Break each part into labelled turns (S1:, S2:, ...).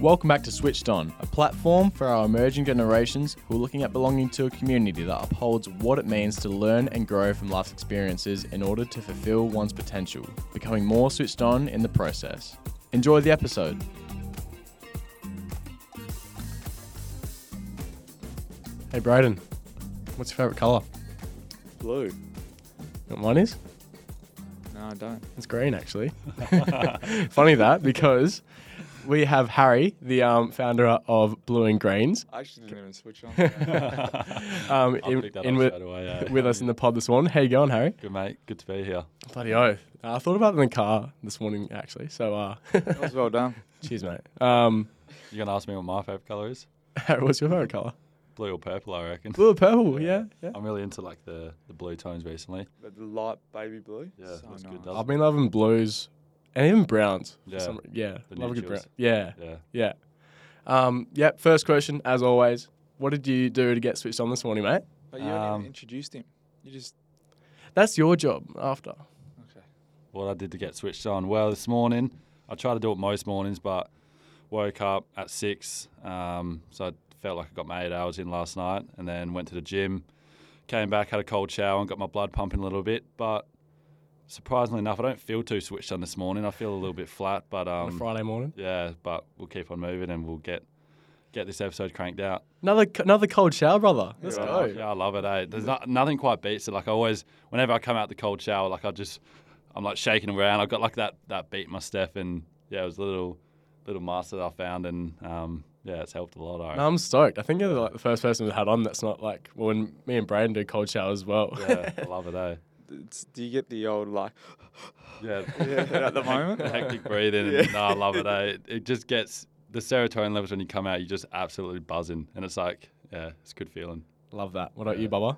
S1: Welcome back to Switched On, a platform for our emerging generations who are looking at belonging to a community that upholds what it means to learn and grow from life's experiences in order to fulfill one's potential, becoming more switched on in the process. Enjoy the episode. Hey, Braden, what's your favourite colour?
S2: Blue.
S1: You know what mine is?
S2: No, I don't.
S1: It's green, actually. Funny that because we have Harry, the um, founder of Blue and Greens,
S2: I actually didn't even switch on.
S1: um,
S3: I'll
S1: in,
S3: that
S1: in with,
S3: away. eh?
S1: with us in the pod this morning. How you going, Harry?
S3: Good mate, good to be here.
S1: Bloody oath. I thought about it in the car this morning, actually. So, uh,
S2: that was well done.
S1: cheers, mate. Um,
S3: You're gonna ask me what my favourite colour is?
S1: Harry, what's your favourite colour?
S3: Blue or purple, I reckon.
S1: Blue or purple? Yeah, yeah.
S3: I'm really into like the, the blue tones recently.
S2: The light baby blue.
S3: Yeah,
S2: so
S3: looks
S2: nice.
S3: good,
S1: I've been loving blues and even browns.
S3: Yeah.
S1: some- yeah.
S3: The
S1: Love a good brown. Yeah,
S3: Yeah.
S1: yeah. Um, yeah. First question, as always. What did you do to get switched on this morning, mate?
S2: But you haven't
S3: Um,
S2: even introduced him. You just
S1: That's your job after.
S2: okay.
S3: What I did to get switched on. Well, this morning I try to do it most mornings, but woke up at six, um, so I felt like I got my eight hours in last night, and then went to the gym. Came back, had a cold shower, and got my blood pumping a little bit. But surprisingly enough, I don't feel too switched on this morning. I feel a little bit flat, but um,
S1: Friday morning.
S3: yeah, but we'll keep on moving and we'll get get this episode cranked out.
S1: Another another cold shower, brother. Let's
S2: Yeah.
S1: go.
S3: Yeah, I love it. Eh? There's not, nothing quite beats it. Like I always, whenever I come out the cold shower, like I just, I'm like shaking around. I've got like that that beat in my step, and yeah, it was a little little master that I found, and um, yeah, it's helped a lot. I
S1: no, I'm stoked. I think you're like the first person we've had on that's not like well, when me and Braden do cold showers as well.
S3: yeah, I love it. Eh?
S2: It's, do you get the old like
S3: Yeah,
S2: yeah, at the moment?
S3: hectic breathing. And,
S2: Yeah.
S3: No, I love it. Eh? It, it just gets the serotonin levels when you come out. You're just absolutely buzzing, and it's like, yeah, it's a good feeling.
S1: Love that. What about
S3: Yeah.
S1: you, Bubba?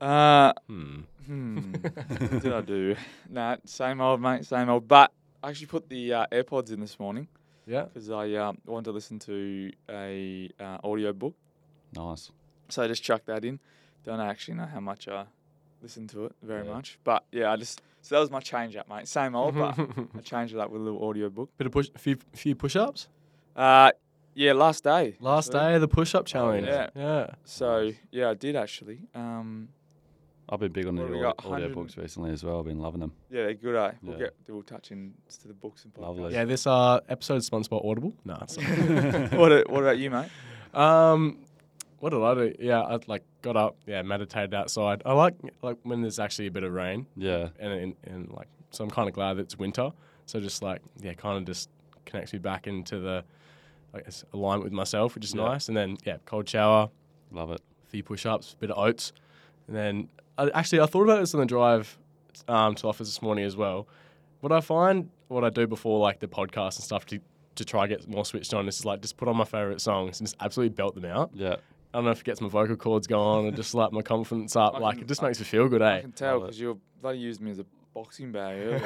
S2: Uh,
S1: Hmm.
S2: hmm. what did I do? Nah, same old mate, same old. But I actually put the uh, AirPods in this morning
S1: Yeah.
S2: because I um, wanted to listen to a uh, audio book.
S3: Nice.
S2: So I just chucked that in. Don't actually know how much I listen to it very
S3: Yeah.
S2: much, but yeah, I just so that was my change up, mate. Same old, but I changed it up with a little audio book.
S1: Bit of push, few few push ups.
S2: Uh, yeah, last day.
S1: Last
S2: actually.
S1: day of the push up challenge.
S2: yeah.
S1: Yeah.
S2: So
S3: Nice.
S2: yeah, I did actually. Um,
S3: I've been big on the
S2: What have we
S3: au-
S2: got?
S3: audio books recently as well. I've been loving them.
S2: yeah, they're good. Eh? We'll
S3: Yeah.
S2: get we'll touch into the books and podcasts.
S3: Lovely.
S1: Yeah. This uh episode is sponsored by Audible. No. It's not.
S2: what What about you, mate?
S1: um, what did I do? Yeah, I like got up. Yeah, meditated outside. I like like when there's actually a bit of rain.
S3: Yeah,
S1: and, and, and like so I'm kind of glad it's winter. So just like yeah, kind of just connects me back into the I guess alignment with myself, which is
S3: Yeah.
S1: nice. And then yeah, cold shower,
S3: love it.
S1: few push-ups, bit of oats, and then I, actually I thought about this on the drive um, to office this morning as well. What I find, what I do before like the podcast and stuff to to try get more switched on is like just put on my favorite songs and just absolutely belt them out.
S3: Yeah,
S1: I don't know if it gets my vocal cords going or just like my confidence up.
S2: I
S1: like it just
S2: I-
S1: makes me feel good, eh?
S2: I can tell because you bloody used me as a boxing bag.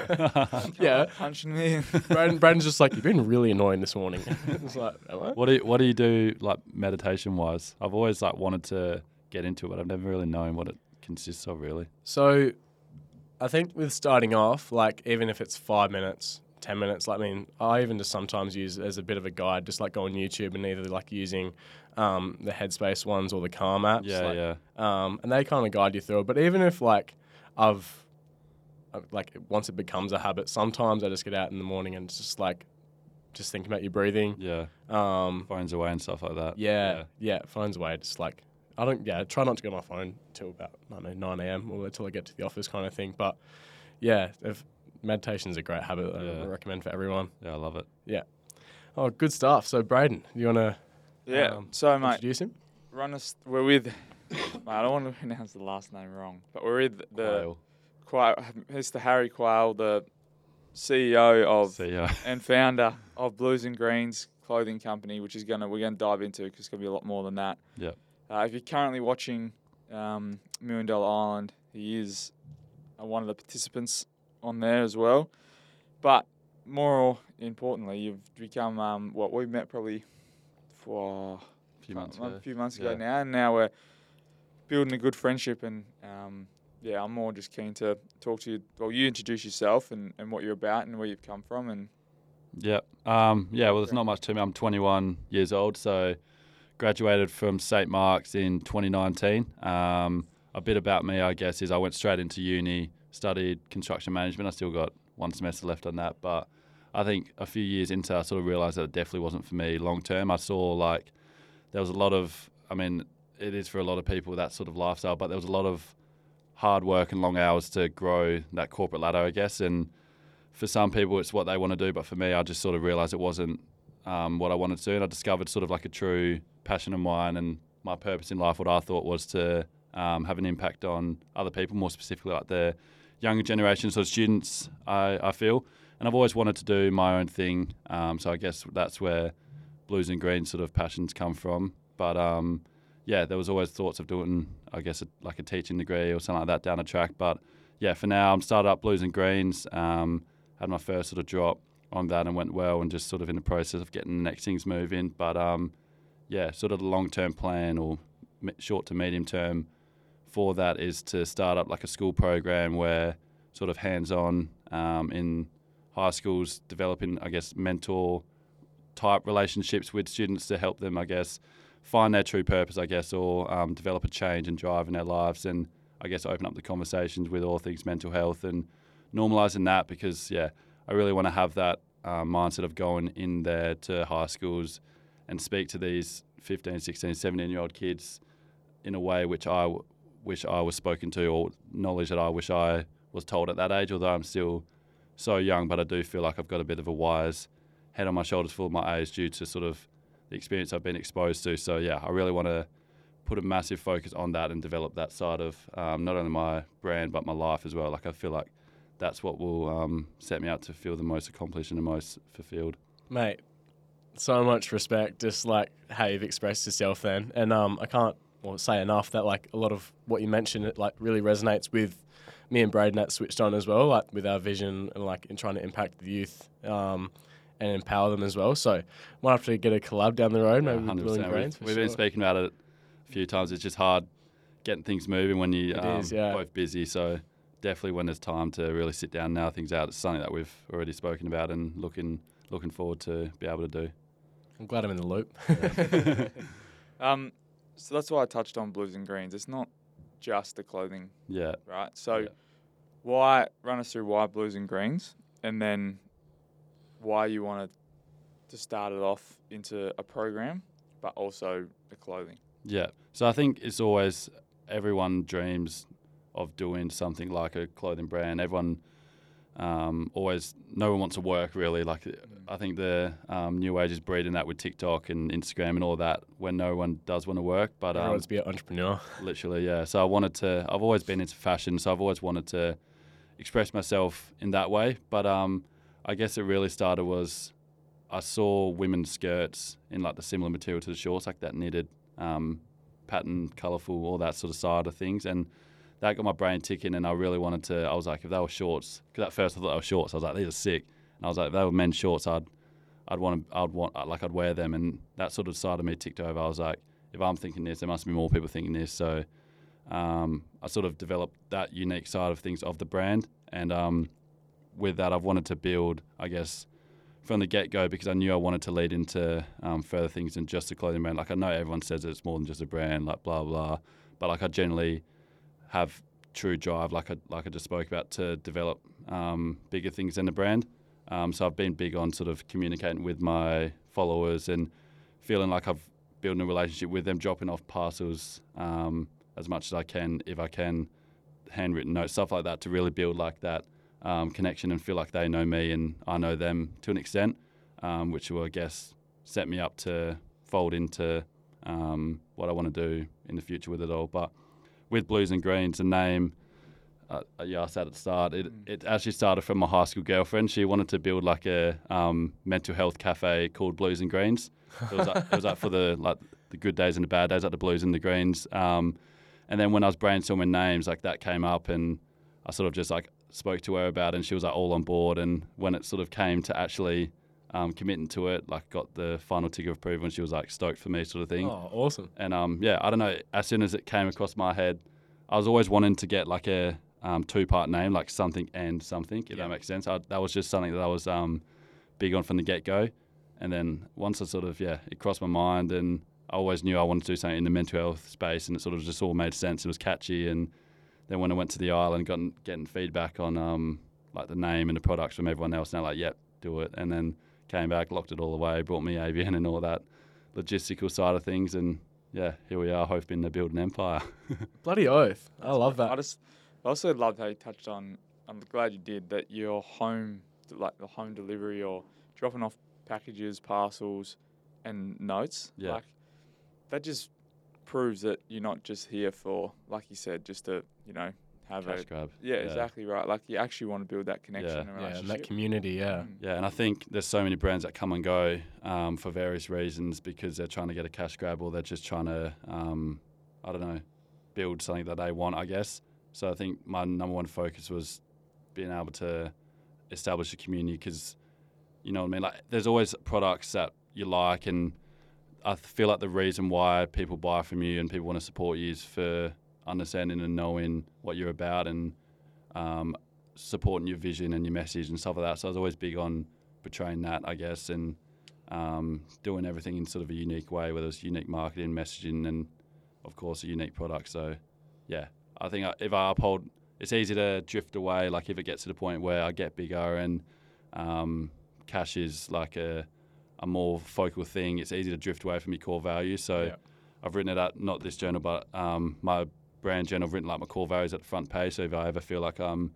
S1: Yeah.
S2: punching me.
S1: Braden, Braden's just like, you've been really annoying this morning. it's like, am
S3: What do you, what do you do like meditation wise? I've always like wanted to get into it, but I've never really known what it consists of really.
S1: So, I think with starting off, like even if it's five minutes, ten minutes, like I mean, I even just sometimes use as a bit of a guide, just like go on YouTube and either like using um, the Headspace ones or the Calm apps.
S3: Yeah,
S1: like,
S3: yeah,
S1: Um, and they kind of guide you through it. But even if like I've uh, like once it becomes a habit, sometimes I just get out in the morning and it's just like just think about your breathing.
S3: yeah.
S1: Um,
S3: Phones away and stuff like that.
S1: Yeah, yeah, phone's away. Just like I don't. Yeah, try not to get on my phone till about I don't know nine a.m. or until I get to the office, kind of thing. But yeah, if meditation is a great habit that I
S3: Yeah.
S1: recommend for everyone.
S3: yeah, I love it. Yeah.
S1: Oh, good stuff. So Braden, you want to
S2: yeah.
S1: Um,
S2: so, mate,
S1: introduce him?
S2: run us. We're with. Mate, I don't want to pronounce the last name wrong, but we're with the
S3: Quayle.
S2: Quayle, Mr. Harry Quayle, the CEO of
S3: See ya.
S2: and founder of Blues and Greens clothing company, which is gonna we're gonna dive into because it's gonna be a lot more than that.
S3: Yep.
S2: Uh, if you're currently watching um, Million Dollar Island, he is uh, one of the participants on there as well. But more importantly, you've become um, what we met probably for
S3: A few months
S2: a few months ago
S3: Yeah.
S2: now, and now we're building a good friendship. And um, yeah, I'm more just keen to talk to you. Well, you introduce yourself and, and what you're about and where you've come from, and
S3: Yep. Um, yeah, well, there's not much to me. I'm 21 years old, so graduated from St. Mark's in 2019. Um, a bit about me, I guess, is I went straight into uni, studied construction management. I still got one semester left on that, but I think a few years into, I sort of realised that it definitely wasn't for me long term. I saw like there was a lot of, I mean, it is for a lot of people that sort of lifestyle, but there was a lot of hard work and long hours to grow that corporate ladder, I guess. And for some people, it's what they want to do, but for me, I just sort of realised it wasn't um, what I wanted to do, and I discovered sort of like a true passion of mine and my purpose in life. What I thought was to um, have an impact on other people, more specifically like the younger generation, sort of students. I, I feel, and I've always wanted to do my own thing. Um, so I guess that's where blues and greens sort of passions come from. But um, yeah, there was always thoughts of doing, I guess, a, like a teaching degree or something like that down the track. But yeah, for now, I'm started up blues and greens. Um, had my first sort of drop on that and went well, and just sort of in the process of getting the next things moving. But um, yeah, sort of the long term plan or short to medium term for that is to start up like a school program where sort of hands on um, in high schools, developing, I guess, mentor type relationships with students to help them, I guess, find their true purpose, I guess, or um, develop a change and drive in their lives, and I guess open up the conversations with all things mental health and normalizing that because yeah, I really want to have that uh, mindset of going in there to high schools and speak to these 15, 16, 17 year old kids in a way which I w- wish I was spoken to or knowledge that I wish I was told at that age, although I'm still so young, but I do feel like I've got a bit of a wise head on my shoulders for my age due to sort of the experience I've been exposed to. So yeah, I really want to put a massive focus on that and develop that side of um, not only my brand but my life as well. Like I feel like that's what will um, set me out to feel the most accomplished and the most fulfilled.
S1: Mate, so much respect, just like how you've expressed yourself then. And um, I can't well, say enough that like a lot of what you mentioned, it like really resonates with me and Braden at Switched On as well, like with our vision and like in trying to impact the youth um, and empower them as well. So might have to get a collab down the road, maybe
S3: Yeah,
S1: with Willing
S3: 100%. We've, we've been speaking about it a few times. It's just hard getting things moving when
S1: you're
S3: um,
S1: is, yeah.
S3: both busy. So definitely when there's time to really sit down and now things out, it's something that we've already spoken about and looking looking forward to be able to do.
S1: I'm glad I'm in the loop.
S2: Um, so that's why I touched on blues and greens. It's not just the clothing,
S3: Yeah.
S2: right? So
S3: Yeah.
S2: why run us through why blues and greens, and then why you wanted to start it off into a program, but also the clothing.
S3: Yeah. So I think it's always everyone dreams of doing something like a clothing brand. Everyone um, always, no one wants to work really. Like I think the um, new age is breeding that with TikTok and Instagram and all that, when no one does want to work. But um,
S1: wants to be an entrepreneur.
S3: literally, yeah. So I wanted to. I've always been into fashion, so I've always wanted to express myself in that way. But um, I guess it really started was I saw women's skirts in like the similar material to the shorts, like that knitted um, pattern, colourful, all that sort of side of things, and that got my brain ticking. And I really wanted to. I was like, if they were shorts, because at first I thought they were shorts, I was like, these are sick. And I was like, if they were men's shorts, I'd I'd want I'd want like I'd wear them, and that sort of side of me ticked over. I was like, if I'm thinking this, there must be more people thinking this. So um, I sort of developed that unique side of things of the brand, and um, with that, I've wanted to build, I guess, from the get go because I knew I wanted to lead into um, further things than just a clothing brand. Like I know everyone says it's more than just a brand, like blah blah, but like I generally have true drive, like I like I just spoke about, to develop um, bigger things than the brand. Um, so I've been big on sort of communicating with my followers and feeling like I've built a relationship with them, dropping off parcels um, as much as I can, if I can, handwritten notes, stuff like that, to really build like that um, connection and feel like they know me and I know them to an extent, um, which will, I guess, set me up to fold into um, what I want to do in the future with it all. But with Blues and Greens, the name, uh, you asked that at the start, it,
S2: Mm.
S3: it actually started from my high school girlfriend. She wanted to build like a um, mental health cafe called Blues and Greens. It was, like, it was like for the like the good days and the bad days, like the blues and the greens. Um, and then when I was brainstorming names, like that came up, and I sort of just like spoke to her about, it, and she was like all on board. And when it sort of came to actually um, committing to it, like got the final tick of approval, and she was like stoked for me, sort of thing.
S1: Oh, awesome.
S3: And um, yeah, I don't know. As soon as it came across my head, I was always wanting to get like a um, two-part name, like something and something, if
S1: Yeah.
S3: that makes sense. I, that was just something that I was um, big on from the get go. And then once I sort of yeah, it crossed my mind, and I always knew I wanted to do something in the mental health space, and it sort of just all made sense. It was catchy, and then when I went to the island, got getting feedback on um, like the name and the products from everyone else, and they're like, "Yep, do it." And then came back, locked it all away, brought me AVN and all that logistical side of things, and yeah, here we are, hoping to build an empire.
S1: Bloody oath. I love
S2: I
S1: that.
S2: just I also loved how you touched on. I'm glad you did that. Your home, like the home delivery or dropping off packages, parcels, and notes.
S3: Yeah.
S2: Like that just proves that you're not just here for, like you said, just to you know have a
S3: Cash
S2: a.
S3: grab.
S2: Yeah, exactly right. Like you actually want to build that connection
S3: Yeah.
S2: and
S1: Yeah, and that community, yeah.
S2: Mm.
S3: Yeah, and I think there's so many brands that come and go um, for various reasons because they're trying to get a cash grab or they're just trying to, um, I don't know, build something that they want, I guess. So I think my number one focus was being able to establish a community because, you know what I mean? Like, there's always products that you like, and I feel like the reason why people buy from you and people want to support you is for understanding and knowing what you're about and um, supporting your vision and your message and stuff like that. So I was always big on portraying that, I guess, and um, doing everything in sort of a unique way, whether it's unique marketing, messaging, and of course a unique product. So yeah, I think if I uphold, it's easy to drift away. Like if it gets to the point where I get bigger and um, cash is like a a more focal thing, it's easy to drift away from your core values. So
S1: Yeah.
S3: I've written it out, not this journal, but um, my brand journal. I've written like my core values at the front page. So if I ever feel like I'm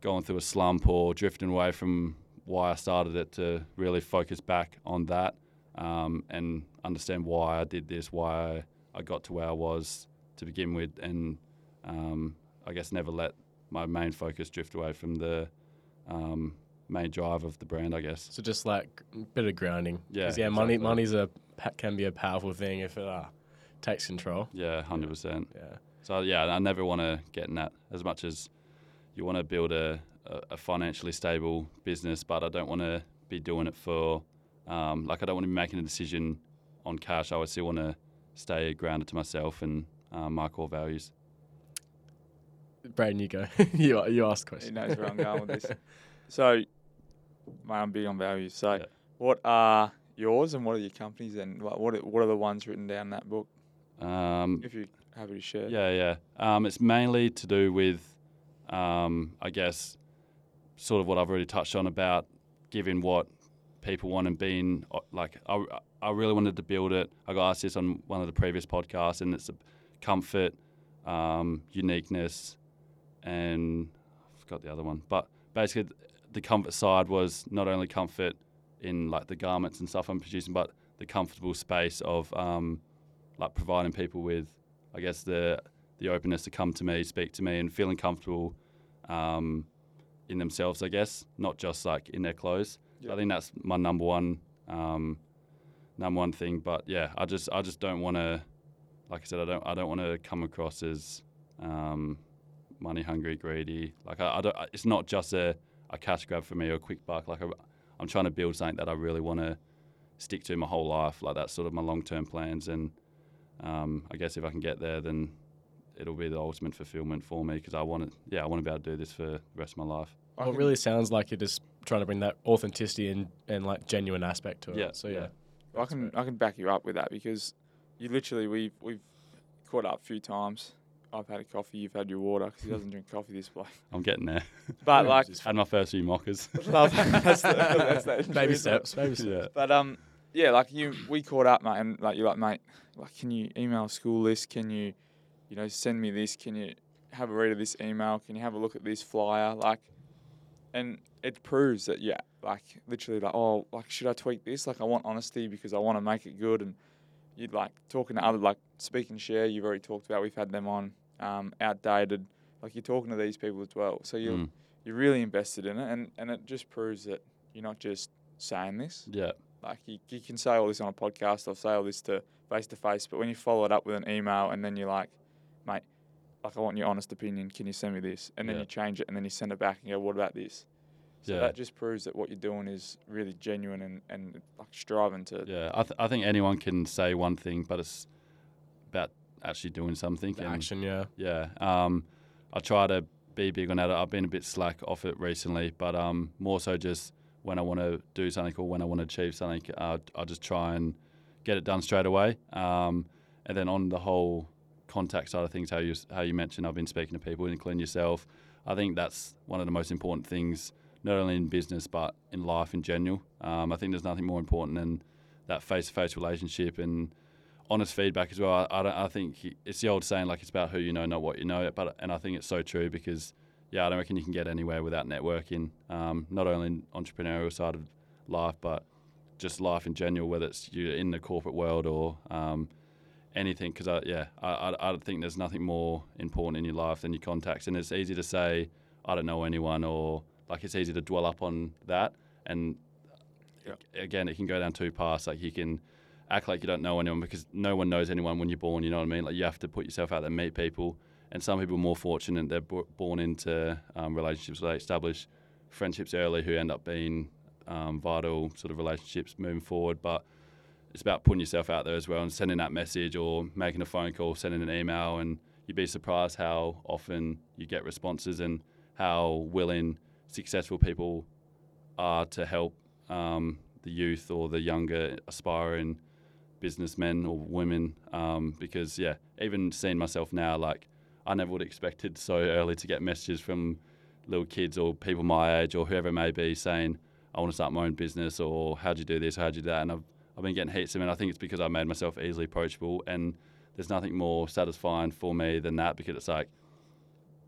S3: going through a slump or drifting away from why I started it, to really focus back on that um, and understand why I did this, why I got to where I was to begin with, and um, I guess never let my main focus drift away from the um, main drive of the brand. I guess.
S1: So just like a bit of grounding.
S3: Yeah,
S1: yeah. Money,
S3: exactly.
S1: money's a can be a powerful thing if it uh, takes control.
S3: Yeah, hundred percent.
S1: Yeah.
S3: So yeah, I never want to get in that as much as you want to build a, a, financially stable business, but I don't want to be doing it for um, like I don't want to be making a decision on cash. I would still want to stay grounded to myself and um, my core values.
S1: Braden, you go. you you ask questions.
S2: He
S1: questions.
S2: knows where I'm going with this. So, mate, I'm big on values. So,
S3: Yeah.
S2: what are yours and what are your companies and what what are, what are the ones written down in that book?
S3: Um,
S2: If you're happy to share.
S3: Yeah, yeah. Um, it's mainly to do with, um, I guess, sort of what I've already touched on about giving what people want and being uh, like. I, I really wanted to build it. I got asked this on one of the previous podcasts, and it's a comfort, um, uniqueness, and I forgot the other one. But basically, the comfort side was not only comfort in like the garments and stuff I'm producing, but the comfortable space of um, like providing people with I guess the the openness to come to me, speak to me, and feeling comfortable um, in themselves. I guess not just like in their clothes. So I think that's my number one um, number one thing. But yeah, I just I just don't want to, like I said, I don't I don't want to come across as um, money hungry, greedy. Like I, I don't. It's not just a, a cash grab for me or a quick buck. Like I, I'm trying to build something that I really want to stick to my whole life. Like that's sort of my long term plans and um, I guess if I can get there, then it'll be the ultimate fulfillment for me because I want to, yeah, I want to be able to do this for the rest of my life.
S1: Well, it really sounds like you're just trying to bring that authenticity and, and like genuine aspect to it.
S3: Yeah,
S1: So yeah.
S3: yeah.
S2: I can I can back you up with that because you literally we've we've caught up a few times. I've had a coffee, you've had your water because he doesn't drink coffee this way.
S3: I'm getting there.
S2: But
S1: Yeah,
S2: like,
S1: which is
S3: Had my first few mockers.
S2: love that's the, that's the
S1: Baby steps. Baby steps.
S3: yeah.
S2: But um, yeah, like you, we caught up, mate, and like you're like, mate, like, can you email school list? Can you, you know, send me this? Can you have a read of this email? Can you have a look at this flyer? Like, and it proves that yeah, like literally, like, oh, like, should I tweak this? Like, I want honesty because I want to make it good. And you'd like talking to other, like, speak and share. You've already talked about. We've had them on. Um, outdated. Like you're talking to these people as well. So you're
S3: Mm.
S2: you're really invested in it, and and it just proves that you're not just saying this.
S3: Yeah.
S2: Like you, you can say all this on a podcast or say all this to face to face, but when you follow it up with an email and then you're like, mate, like I want your honest opinion. Can you send me this? And then
S3: Yeah.
S2: you change it and then you send it back and go, what about this? So
S3: Yeah.
S2: that just proves that what you're doing is really genuine and, and like striving to.
S3: Yeah. I, th- I think anyone can say one thing, but it's about actually doing something.
S1: The
S3: and
S1: action, yeah.
S3: Yeah. Um, I try to be big on that. I've been a bit slack off it recently, but um, more so just when I want to do something or when I want to achieve something, uh, I just try and get it done straight away. Um, and then on the whole contact side of things, how you how you mentioned, I've been speaking to people, including yourself. I think that's one of the most important things, not only in business but in life in general. Um, I think there's nothing more important than that face-to-face relationship and honest feedback as well. I, I, don't, I think it's the old saying, like it's about who you know, not what you know. But and I think it's so true because yeah, I don't reckon you can get anywhere without networking. Um, not only in entrepreneurial side of life, but just life in general, whether it's you're in the corporate world or um, anything. Because I, yeah, I, I, I think there's nothing more important in your life than your contacts, and it's easy to say I don't know anyone, or like it's easy to dwell up on that. And
S2: Yep.
S3: again, it can go down two paths. Like you can act like you don't know anyone because no one knows anyone when you're born. You know what I mean? Like you have to put yourself out there, meet people. And some people are more fortunate; they're bo- born into um, relationships where they establish friendships early, who end up being um, vital sort of relationships moving forward. But it's about putting yourself out there as well and sending that message or making a phone call, sending an email, and you'd be surprised how often you get responses and how willing successful people are to help um, the youth or the younger aspiring businessmen or women. Um, because yeah, even seeing myself now, like I never would have expected so early to get messages from little kids or people my age or whoever it may be saying, I want to start my own business or how'd you do this, how'd you do that? And I've, I've been getting heaps of. And I think it's because I made myself easily approachable. And there's nothing more satisfying for me than that because it's like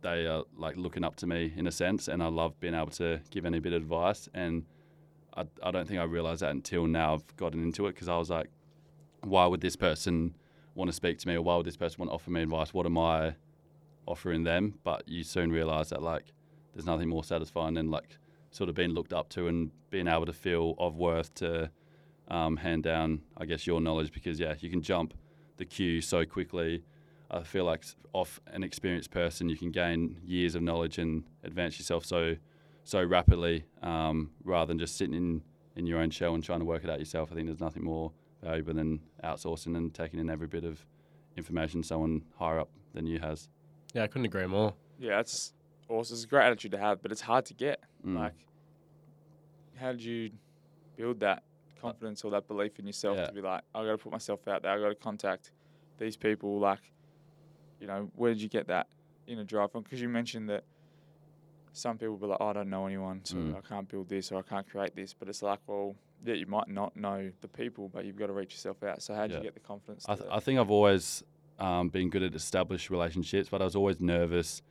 S3: they are like looking up to me in a sense. And I love being able to give any bit of advice. And I, I don't think I realized that until now I've gotten into it because I was like, why would this person want to speak to me or why would this person want to offer me advice? What am I offering them? But you soon realize that like there's nothing more satisfying than like sort of being looked up to and being able to feel of worth to um, hand down, I guess, your knowledge because yeah, you can jump the queue so quickly. I feel like off an experienced person, you can gain years of knowledge and advance yourself so so rapidly um, rather than just sitting in, in your own shell and trying to work it out yourself. I think there's nothing more valuable than outsourcing and taking in every bit of information someone higher up than you has.
S1: Yeah, I couldn't agree more.
S2: Yeah, that's awesome. It's a great attitude to have, but it's hard to get.
S3: Mm.
S2: Like, how did you build that confidence or that belief in yourself
S3: Yeah.
S2: to be like, I got to put myself out there. I got to contact these people. Like, you know, where did you get that in a drive from? Because you mentioned that some people be like, oh, I don't know anyone, so
S3: Mm.
S2: I can't build this or I can't create this. But it's like, well, yeah, you might not know the people, but you've got to reach yourself out. So how did
S3: Yeah.
S2: you get the confidence?
S3: I, th- I think I've always um, been good at established relationships, but I was always nervous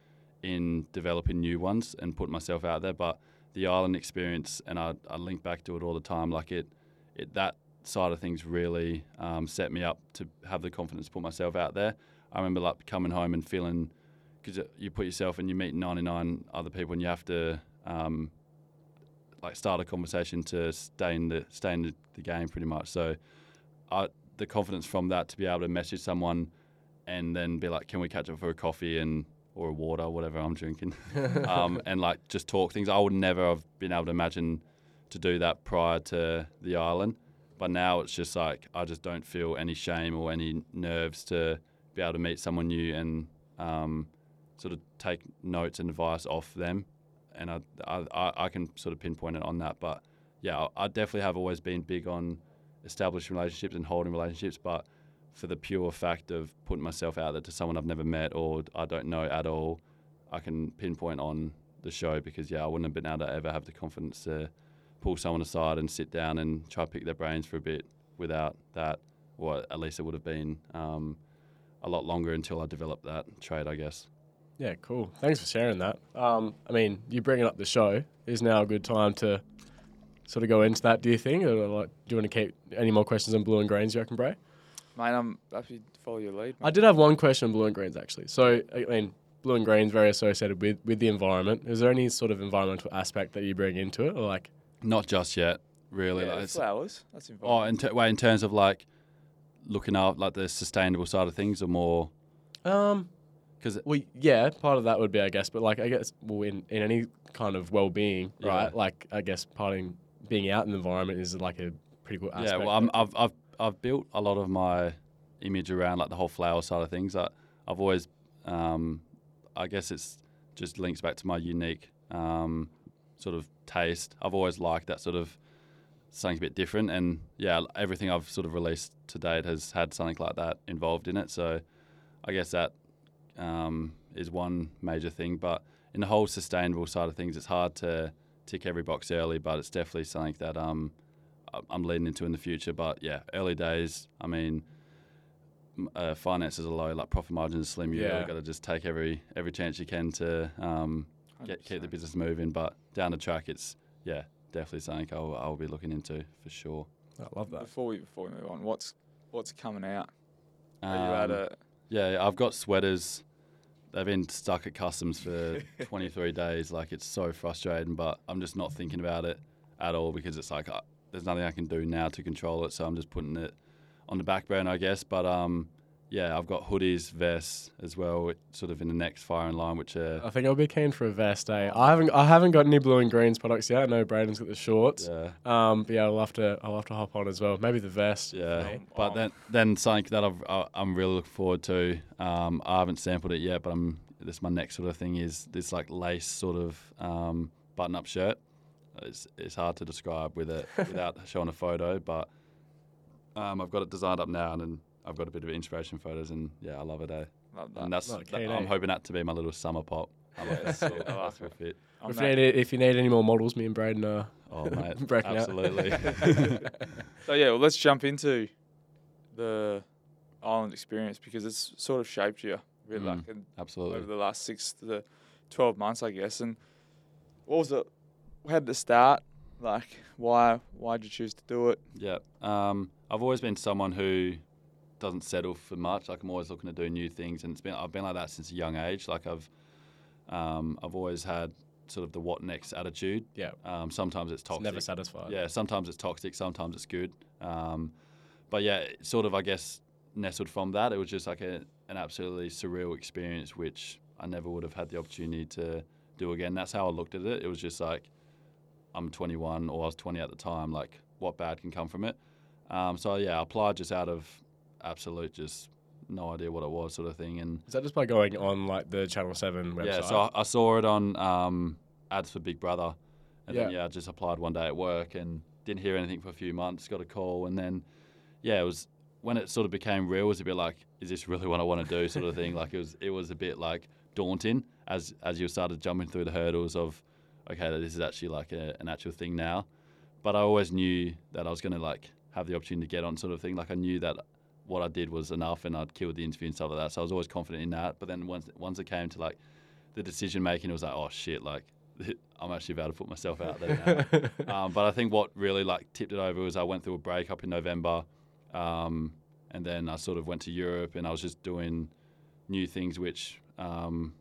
S3: in developing new ones and putting myself out there. But the island experience, and I, I link back to it all the time, like it, it that side of things really um, set me up to have the confidence to put myself out there. I remember like coming home and feeling because you put yourself and you meet 99 other people and you have to um, like start a conversation to stay in the stay in the, the game pretty much. So I, the confidence from that to be able to message someone and then be like, can we catch up for a coffee and or a water, whatever I'm drinking, um, and like just talk things. I would never have been able to imagine to do that prior to the island, but now it's just like I just don't feel any shame or any nerves to be able to meet someone new and um, sort of take notes and advice off them, and I, I I- can sort of pinpoint it on that. But yeah, I I definitely have always been big on establishing relationships and holding relationships, but for the pure fact of putting myself out there to someone I've never met or I don't know at all, I can pinpoint on the show because yeah, I wouldn't have been able to ever have the confidence to pull someone aside and sit down and try to pick their brains for a bit without that, or at least it would have been um, a lot longer until I developed that trait, I guess.
S1: Yeah, cool. Thanks for sharing that. Um, I mean, you bringing up the show is now a good time to sort of go into that. Do you think, or like, do you want to keep any more questions on blue and greens? You reckon, Bray?
S2: Mate, I'm happy to follow your lead.
S1: I did have one question on blue and greens actually. So, I mean, blue and greens very associated with with the environment. Is there any sort of environmental aspect that you bring into it, or like?
S3: Not just yet, really.
S2: yeah,
S3: like
S2: flowers. That's involved.
S3: oh, in, ter- wait, in terms of like looking out like the sustainable side of things, or more
S1: Um,
S3: because
S1: well, yeah, part of that would be, I guess, but like, I guess, well, in, in any kind of well-being,
S3: Yeah.
S1: right? Like, I guess, part in being out in the environment is like a pretty cool aspect.
S3: Yeah, well, I'm, I've, I've, I've built a lot of my image around like the whole flower side of things. I, I've always, um, I guess it's just links back to my unique um, sort of taste. I've always liked that sort of something a bit different, and yeah, everything I've sort of released to date has had something like that involved in it. So I guess that um, is one major thing. But in the whole sustainable side of things, it's hard to tick every box early, but it's definitely something that um, I- I'm leading into in the future. But yeah, early days. I mean, uh, finances are low, like profit margins are slim. You
S1: Yeah.
S3: really got to just take every every chance you can to um, get keep the business moving. But down the track, it's yeah, definitely something I'll, I'll be looking into for sure.
S1: I love that.
S2: Before we before we move on, what's what's coming out? Are you at
S3: Um,
S2: a
S3: Yeah, I've got sweaters. They've been stuck at customs for 23 days. Like it's so frustrating, but I'm just not thinking about it at all because it's like uh, there's nothing I can do now to control it. So I'm just putting it on the back burner, I guess. But um, yeah, I've got hoodies, vests as well, sort of in the next firing line, which are
S1: I think I'll be keen for a vest. Eh? I haven't I haven't got any blue and greens products yet. I know Braden's got the shorts.
S3: yeah,
S1: Um, but yeah, I'll have to I'll have to hop on as well. Maybe the vest.
S3: yeah.
S1: me.
S3: But
S2: Oh.
S3: then then something that I've, I- I'm really looking forward to. Um, I haven't sampled it yet, but I'm this my next sort of thing is this like lace sort of um, button up shirt. It's it's hard to describe with it without showing a photo, but um, I've got it designed up now, and then I've got a bit of inspiration photos, and yeah, I love it. Eh?
S2: Love that.
S3: And that's that- I'm hoping that to be my little summer pop. I like that.
S2: Sick. I like
S3: That's will fit.
S2: I'm
S1: If you, need, if you need any more models, me and Braden are
S3: Oh mate,
S1: breaking
S3: absolutely.
S2: So yeah, well, let's jump into the island experience because it's sort of shaped you really
S3: Mm.
S2: like
S3: absolutely.
S2: over the last six to the twelve months, I guess. And what was it? How did it start? Like, why why did you choose to do it?
S3: Yeah. Um, I've always been someone who doesn't settle for much. Like I'm always looking to do new things, and it's been I've been like that since a young age. Like I've um, I've always had sort of the what next attitude.
S1: yeah,
S3: Um, sometimes it's
S1: it's
S3: toxic.
S1: never satisfied.
S3: Yeah. Sometimes it's toxic. Sometimes it's good. Um, but yeah, sort of I guess nestled from that. It was just like a, an absolutely surreal experience, which I never would have had the opportunity to do again. That's how I looked at it. It was just like I'm 21 or I was 20 at the time. Like what bad can come from it? Um, so yeah, I applied just out of absolute just no idea what it was sort of thing. And
S1: Is that just by going on like the Channel Seven website?
S3: yeah, so I, I saw it on um, ads for Big Brother, and then
S1: Yeah.
S3: yeah, I just applied one day at work and didn't hear anything for a few months. Got a call, and then yeah, it was when it sort of became real. It was a bit like, is this really what I want to do, sort of thing. Like it was, it was a bit like daunting as as you started jumping through the hurdles of, okay, that this is actually like a, an actual thing now. But I always knew that I was going to like have the opportunity to get on, sort of thing. Like I knew that what I did was enough, and I'd killed the interview and stuff like that. So I was always confident in that. But then once once it came to like the decision making, it was like, oh shit, like I'm actually about to put myself out there. Now. um, but I think what really like tipped it over was I went through a breakup in November, um, and then I sort of went to Europe, and I was just doing new things which um,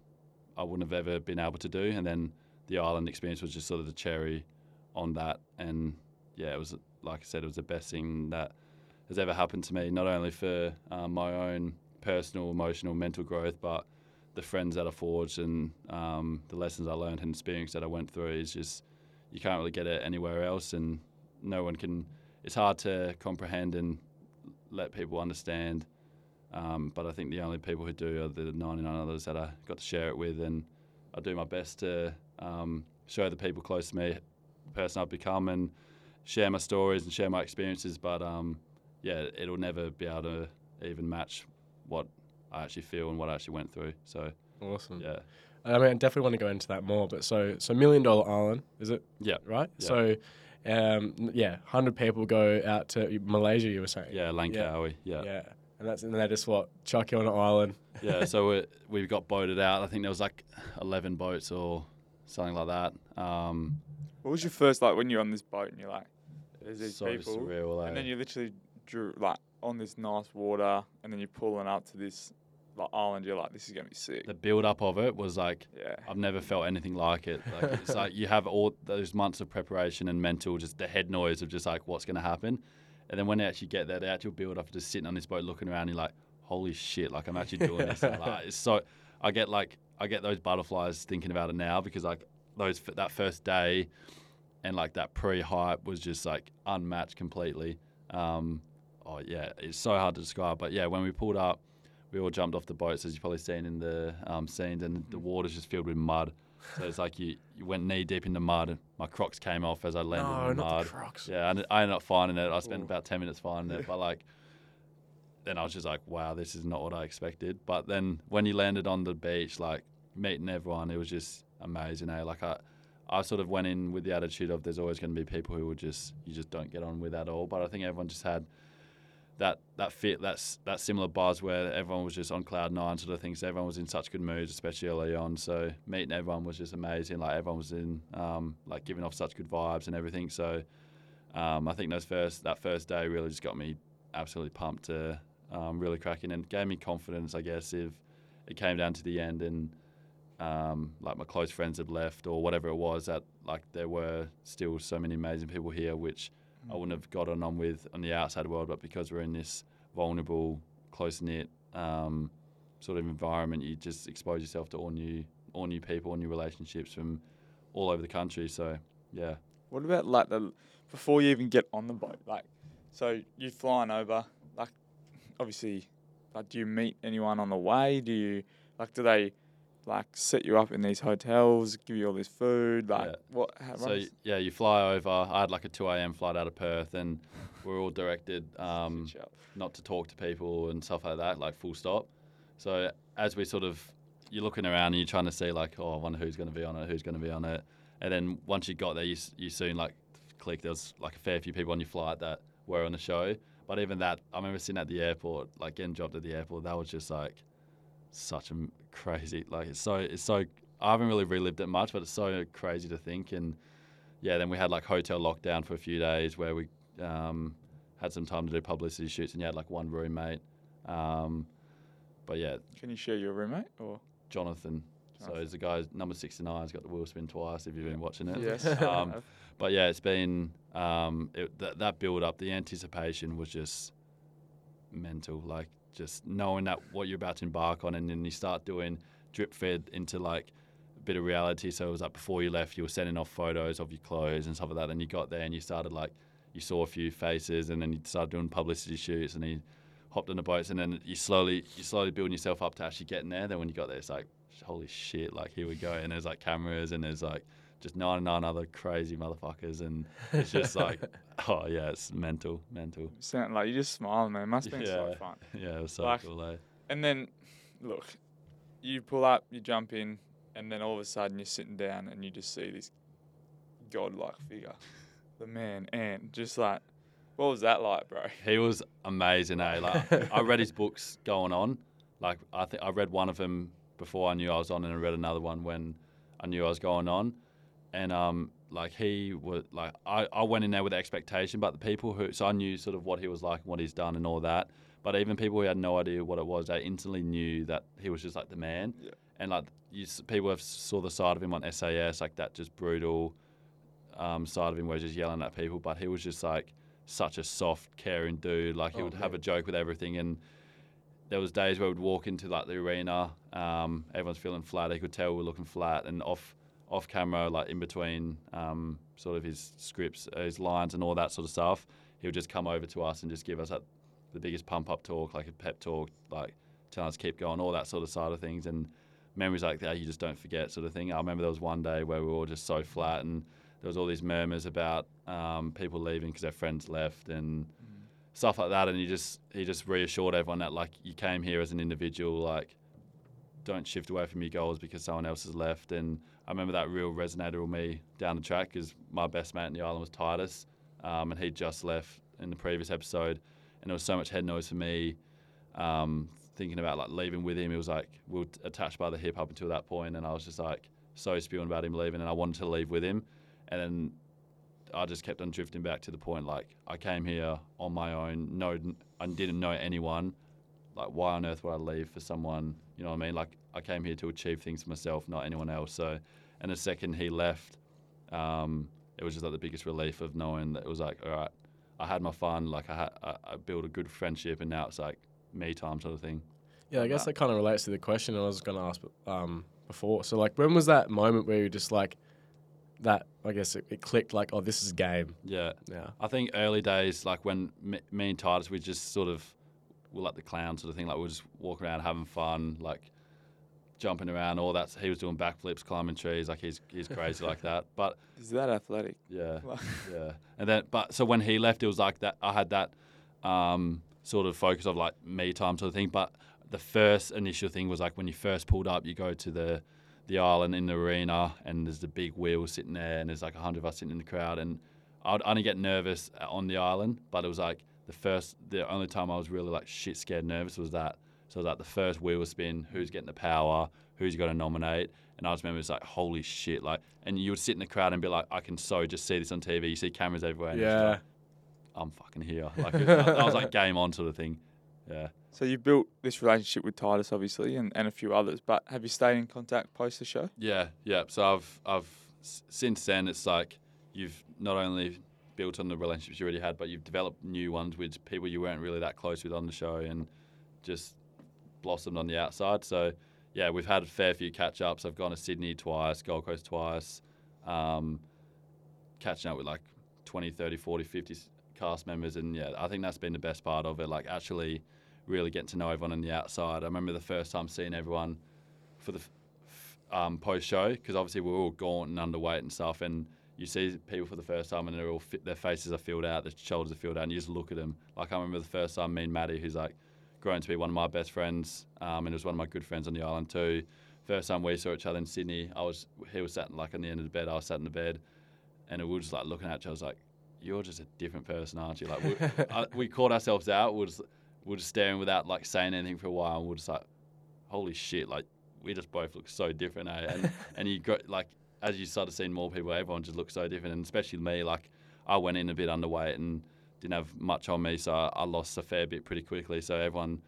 S3: I wouldn't have ever been able to do. And then the island experience was just sort of the cherry on that, and yeah, it was like I said, it was the best thing that has ever happened to me. Not only for um, my own personal, emotional, mental growth, but the friends that I forged and um, the lessons I learned and experience that I went through is just you can't really get it anywhere else, and no one can. It's hard to comprehend and let people understand. Um, but I think the only people who do are the 99 others that I got to share it with, and I do my best to um, show the people close to me the person I've become and share my stories and share my experiences. But um, yeah, it'll never be able to even match what I actually feel and what I actually went through. So
S1: awesome.
S3: yeah,
S1: I mean, I definitely want to go into that more. But so, so Million Dollar Island, is it?
S3: Yeah.
S1: Right.
S3: Yeah.
S1: So, um, yeah, hundred people go out to Malaysia. You were saying.
S3: yeah, Langkawi, yeah.
S1: Yeah. Yeah. And that's and they just what chuck you on an island.
S3: yeah, so we we got boated out. I think there was like eleven boats or something like that. Um,
S2: What was your first like when you're on this boat and you're like, there's these
S3: so
S2: people,
S3: surreal. eh?
S2: and then you literally drew like on this nice water, and then you're pulling up to this like island. You're like, this is gonna be sick.
S3: the build up of it was like
S2: Yeah.
S3: I've never felt anything like it. Like it's like you have all those months of preparation and mental, just the head noise of just like what's going to happen, and then when they actually get there, the actual build up, just sitting on this boat looking around, you're like, holy shit! Like I'm actually doing this. Like, it's so I get like I get those butterflies thinking about it now because like those that first day and like that pre hype was just like unmatched completely. Um, oh yeah, it's so hard to describe. But yeah, when we pulled up, we all jumped off the boats as you've probably seen in the um, scenes, and the water's just filled with mud. So it's like you, you went knee deep in the mud. My Crocs came off as I landed
S1: no,
S3: in the
S1: not
S3: mud.
S1: the Crocs.
S3: Yeah, and I ended up finding it. I spent
S1: Ooh.
S3: about ten minutes finding it, but like, then I was just like, wow, this is not what I expected. But then when you landed on the beach, like meeting everyone, it was just amazing. Eh? Like I, I sort of went in with the attitude of there's always going to be people who would just you just don't get on with at all. But I think everyone just had that that fit that's that similar buzz where everyone was just on cloud nine sort of things. Everyone was in such good moods, especially early on. So meeting everyone was just amazing. Like everyone was in um, like giving off such good vibes and everything. So um, I think those first that first day really just got me absolutely pumped to um, really cracking and gave me confidence. I guess if it came down to the end and um, like my close friends had left or whatever it was that like there were still so many amazing people here which I wouldn't have gotten on with on the outside world, but because we're in this vulnerable, close knit um, sort of environment, you just expose yourself to all new, all new people, all new relationships from all over the country. So yeah,
S2: What about like the before you even get on the boat? Like, so you flying over? Like, obviously, like, do you meet anyone on the way? Do you like? Do they like set you up in these hotels? Give you all this food? Like,
S3: Yeah.
S2: what? How,
S3: so y- yeah, you fly over. I had like a two a.m. flight out of Perth, and we're all directed um, not to talk to people and stuff like that, like full stop. So as we sort of, you're looking around and you're trying to see like, oh, I wonder who's going to be on it, who's going to be on it, and then once you got there, you you soon like click. There's like a fair few people on your flight that were on the show, but even that, I remember sitting at the airport, like getting dropped at the airport. That was just like such a crazy, like it's so it's so. I haven't really relived it much, but it's so crazy to think and. Yeah, then we had like hotel lockdown for a few days where we um, had some time to do publicity shoots, and you had like one roommate. Um, but yeah,
S2: Can you share your roommate or?
S3: Jonathan. So he's the guy number sixty nine. He's got the wheel spin twice. If you've been watching it.
S2: Yes.
S3: Um, but yeah, it's been um, it, that, that build up. The anticipation was just mental. Like just knowing that what you're about to embark on, and then you start doing drip fed into like a bit of reality. So it was like before you left, you were sending off photos of your clothes and stuff like that. Then you got there and you started like you saw a few faces, and then you started doing publicity shoots, and you hopped on the boats, and then you slowly you slowly building yourself up to actually getting there. Then when you got there, it's like holy shit, like here we go, and there's like cameras, and there's like just 99 other crazy motherfuckers, and it's just like, oh yeah, it's mental, mental.
S2: Sound like you just smiling, man. Must have been so
S3: Yeah.
S2: fun.
S3: Yeah, it was so
S2: Like-
S3: cool. Eh?
S2: And then, look, you pull up, you jump in, and then all of a sudden you're sitting down and you just see this godlike figure, the man, and just like, what was that like, bro?
S3: He was amazing, eh? Like I read his books going on. Like I think I read one of them before I knew I was on, and I read another one when I knew I was going on. And um, like he was like I, I went in there with expectation, but the people who so I knew sort of what he was like and what he's done and all that. But even people who had no idea what it was, they instantly knew that he was just like the man.
S2: Yeah.
S3: And like you, people have saw the side of him on SAS, like that just brutal um, side of him where he's just yelling at people. But he was just like such a soft, caring dude. Like he
S1: Oh,
S3: would have a joke with everything. And there was days where we'd walk into like the arena, um, everyone's feeling flat. He could tell we were looking flat, and off off camera, like in between um, sort of his scripts, uh, his lines, and all that sort of stuff, he would just come over to us and just give us the biggest pump up talk, like a pep talk, like telling us to keep going, all that sort of side of things, and memories like that you just don't forget, sort of thing. I remember there was one day where we were all just so flat, and there was all these murmurs about um, people leaving because their friends left and stuff like that, and he just he just reassured everyone that like you came here as an individual, like don't shift away from your goals because someone else has left. And I remember that real resonated with me down the track because my best mate in the island was Titus, um, and he just left in the previous episode, and there was so much head noise for me. Um, thinking about like leaving with him, it was like we were attached by the hip up until that point, and I was just like so spewing about him leaving, and I wanted to leave with him, and then I just kept on drifting back to the point like I came here on my own. No, I didn't know anyone. Like, why on earth would I leave for someone? You know what I mean? Like, I came here to achieve things for myself, not anyone else. So, and the second he left, um, it was just like the biggest relief of knowing that it was like, all right, I had my fun. Like, I had, I, I built a good friendship, and now it's like me time sort of thing.
S1: Yeah, I guess
S3: that.
S1: that kind of relates to the question I was going to ask um, before. So, like, when was that moment where you just like that? I guess it, it clicked. Like, oh, this is game.
S3: Yeah.
S1: Yeah.
S3: I think early days, like when me, me and Titus, we just sort of were like the clown sort of thing. Like we were just walking around having fun. Like jumping around, all that. He was doing backflips, climbing trees, like he's he's crazy like that. But
S2: Is that athletic?
S3: yeah, yeah. And then, but so when he left, it was like that. I had that um, sort of focus of like me time sort of thing. But the first initial thing was like when you first pulled up, you go to the the island in the arena, and there's the big wheel sitting there, and there's like a hundred of us sitting in the crowd, and I'd only get nervous on the island, but it was like the first, the only time I was really like shit scared nervous was that. So it was like the first wheel spin, who's getting the power, who's going to nominate. And I just remember it's like, holy shit. Like, and you would sit in the crowd and be like, I can so just see this on TV. You see cameras everywhere. And
S1: Yeah.
S3: like, I'm fucking here. Like, it- that was like game on sort of thing. Yeah.
S2: So you built this relationship with Titus, obviously, and, and a few others. But have you stayed in contact post the show?
S3: Yeah, yeah. So I've I've since then it's like you've not only built on the relationships you already had, but you've developed new ones with people you weren't really that close with on the show, and just blossomed on the outside. So yeah, we've had a fair few catch ups. I've gone to Sydney twice, Gold Coast twice, um, catching up with like 20, 30, 40, 50 cast members, and yeah, I think that's been the best part of it. Like actually really getting to know everyone on the outside. I remember the first time seeing everyone for the um, post show because obviously we were all gaunt and underweight and stuff, and you see people for the first time and they're all fit, their faces are filled out, their shoulders are filled out, and you just look at them. Like I remember the first time me and Maddie, who's like grown to be one of my best friends, um, and it was one of my good friends on the island too. First time we saw each other in Sydney, I was he was sat like on the end of the bed, I was sat in the bed, and we were just like looking at each other. I was like, "You're just a different person, aren't you?" Like we, I, we caught ourselves out. We were just we were just staring without like saying anything for a while, and we were just like, "Holy shit!" Like we just both look so different, eh? And and you got like as you started seeing more people, everyone just looks so different, and especially me. Like I went in a bit underweight and didn't have much on me, so I, lost a fair bit pretty quickly. So everyone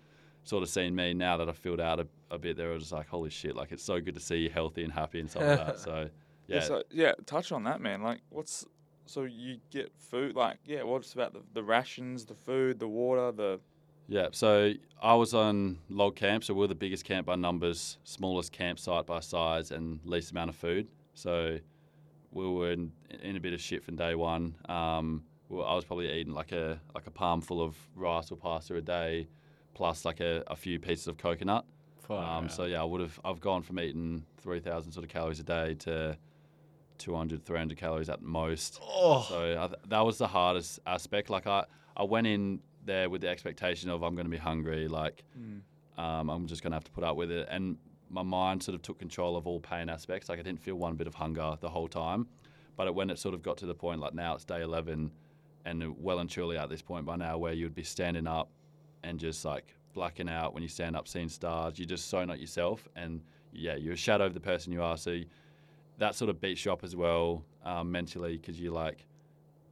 S3: sort of seen me now that I filled out a, a bit, they were just like, "Holy shit!" Like it's so good to see you healthy and happy and stuff like that. So yeah,
S2: So yeah, touch on that, man. Like, what's so you get food? Like, yeah, what's about the, the rations, the food, the water, the
S3: Yeah, so I was on log camp, so we are the biggest camp by numbers, smallest campsite by size, and least amount of food. So we were in, in a bit of shit from day one. Um, well, I was probably eating like a like a palm full of rice or pasta a day, plus like a, a few pieces of coconut. Um, so yeah, I would have I've gone from eating three thousand sort of calories a day to 200, 300 calories at most.
S1: oh,
S3: So I, that was the hardest aspect. Like I, I went in there with the expectation of I'm going to be hungry. Like um, I'm just going to have to put up with it. And my mind sort of took control of all pain aspects. Like I didn't feel one bit of hunger the whole time. But when it sort of got to the point, like now it's day 11, and well and truly at this point by now, where you'd be standing up and just like blacking out when you stand up, seeing stars. You're just so not yourself, and yeah, you're a shadow of the person you are. So that sort of beats you up as well um, mentally because you like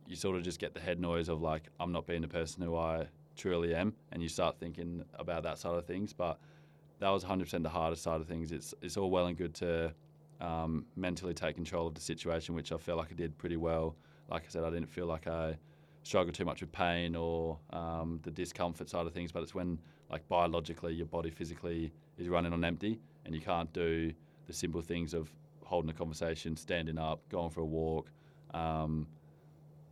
S3: you sort of just get the head noise of like I'm not being the person who I truly am, and you start thinking about that side of things. But that was 100% the hardest side of things. It's it's all well and good to um, mentally take control of the situation, which I felt like I did pretty well. Like I said, I didn't feel like I struggled too much with pain or um, the discomfort side of things. But it's when like biologically your body physically is running on empty, and you can't do the simple things of holding a conversation, standing up, going for a walk. Um,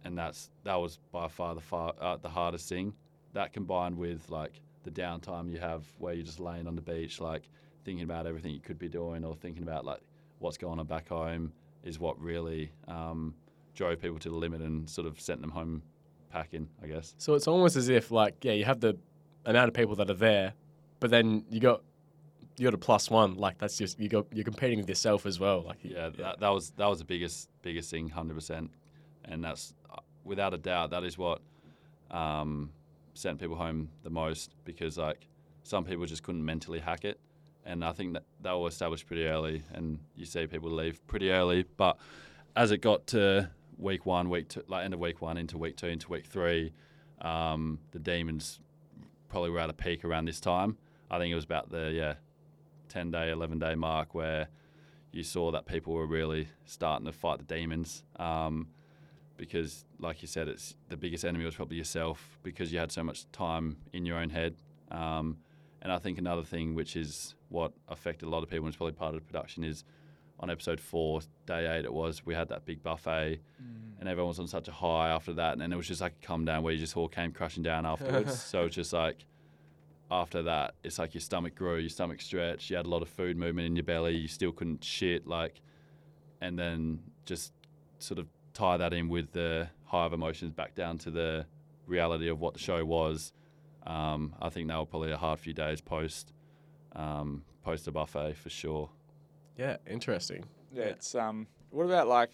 S3: and that's that was by far the far uh, the hardest thing. That combined with like the downtime you have where you're just laying on the beach, like thinking about everything you could be doing or thinking about like what's going on back home, is what really um, drove people to the limit and sort of sent them home packing. I guess.
S1: So it's almost as if like yeah, you have the amount of people that are there, but then you got you got a plus one. Like that's just you go you're competing with yourself as well. Like
S3: Yeah, That, that was that was the biggest biggest thing, hundred percent, and that's uh, without a doubt that is what um, sent people home the most because like some people just couldn't mentally hack it, and I think that that was established pretty early, and you see people leave pretty early, but as it got to week one, week two, like end of week one into week two into week three, um, the demons probably were at a peak around this time. I think it was about the yeah, ten day, eleven day mark where you saw that people were really starting to fight the demons. Um, because, like you said, it's the biggest enemy was probably yourself because you had so much time in your own head. Um, and I think another thing, which is what affected a lot of people, and it's probably part of the production, is on episode four, day eight, it was we had that big buffet, and everyone was on such a high after that, and then it was just like a come down where you just all came crashing down afterwards. so it's just like after that, it's like your stomach grew, your stomach stretched, you had a lot of food movement in your belly, you still couldn't shit, like, and then just sort of tie that in with the high of emotions back down to the reality of what the show was. Um, I think that were probably a hard few days post um, post the buffet for sure.
S1: Yeah, interesting.
S2: Yeah, it's um. What about like,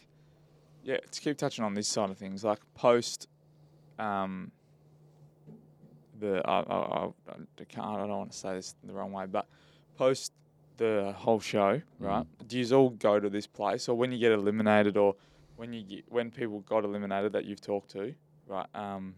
S2: yeah, to keep touching on this side of things, like post, um. The I I, I, I can't I don't want to say this the wrong way, but post the whole show, right? Do you all go to this place, or when you get eliminated, or when you when people got eliminated that you've talked to, right? Um,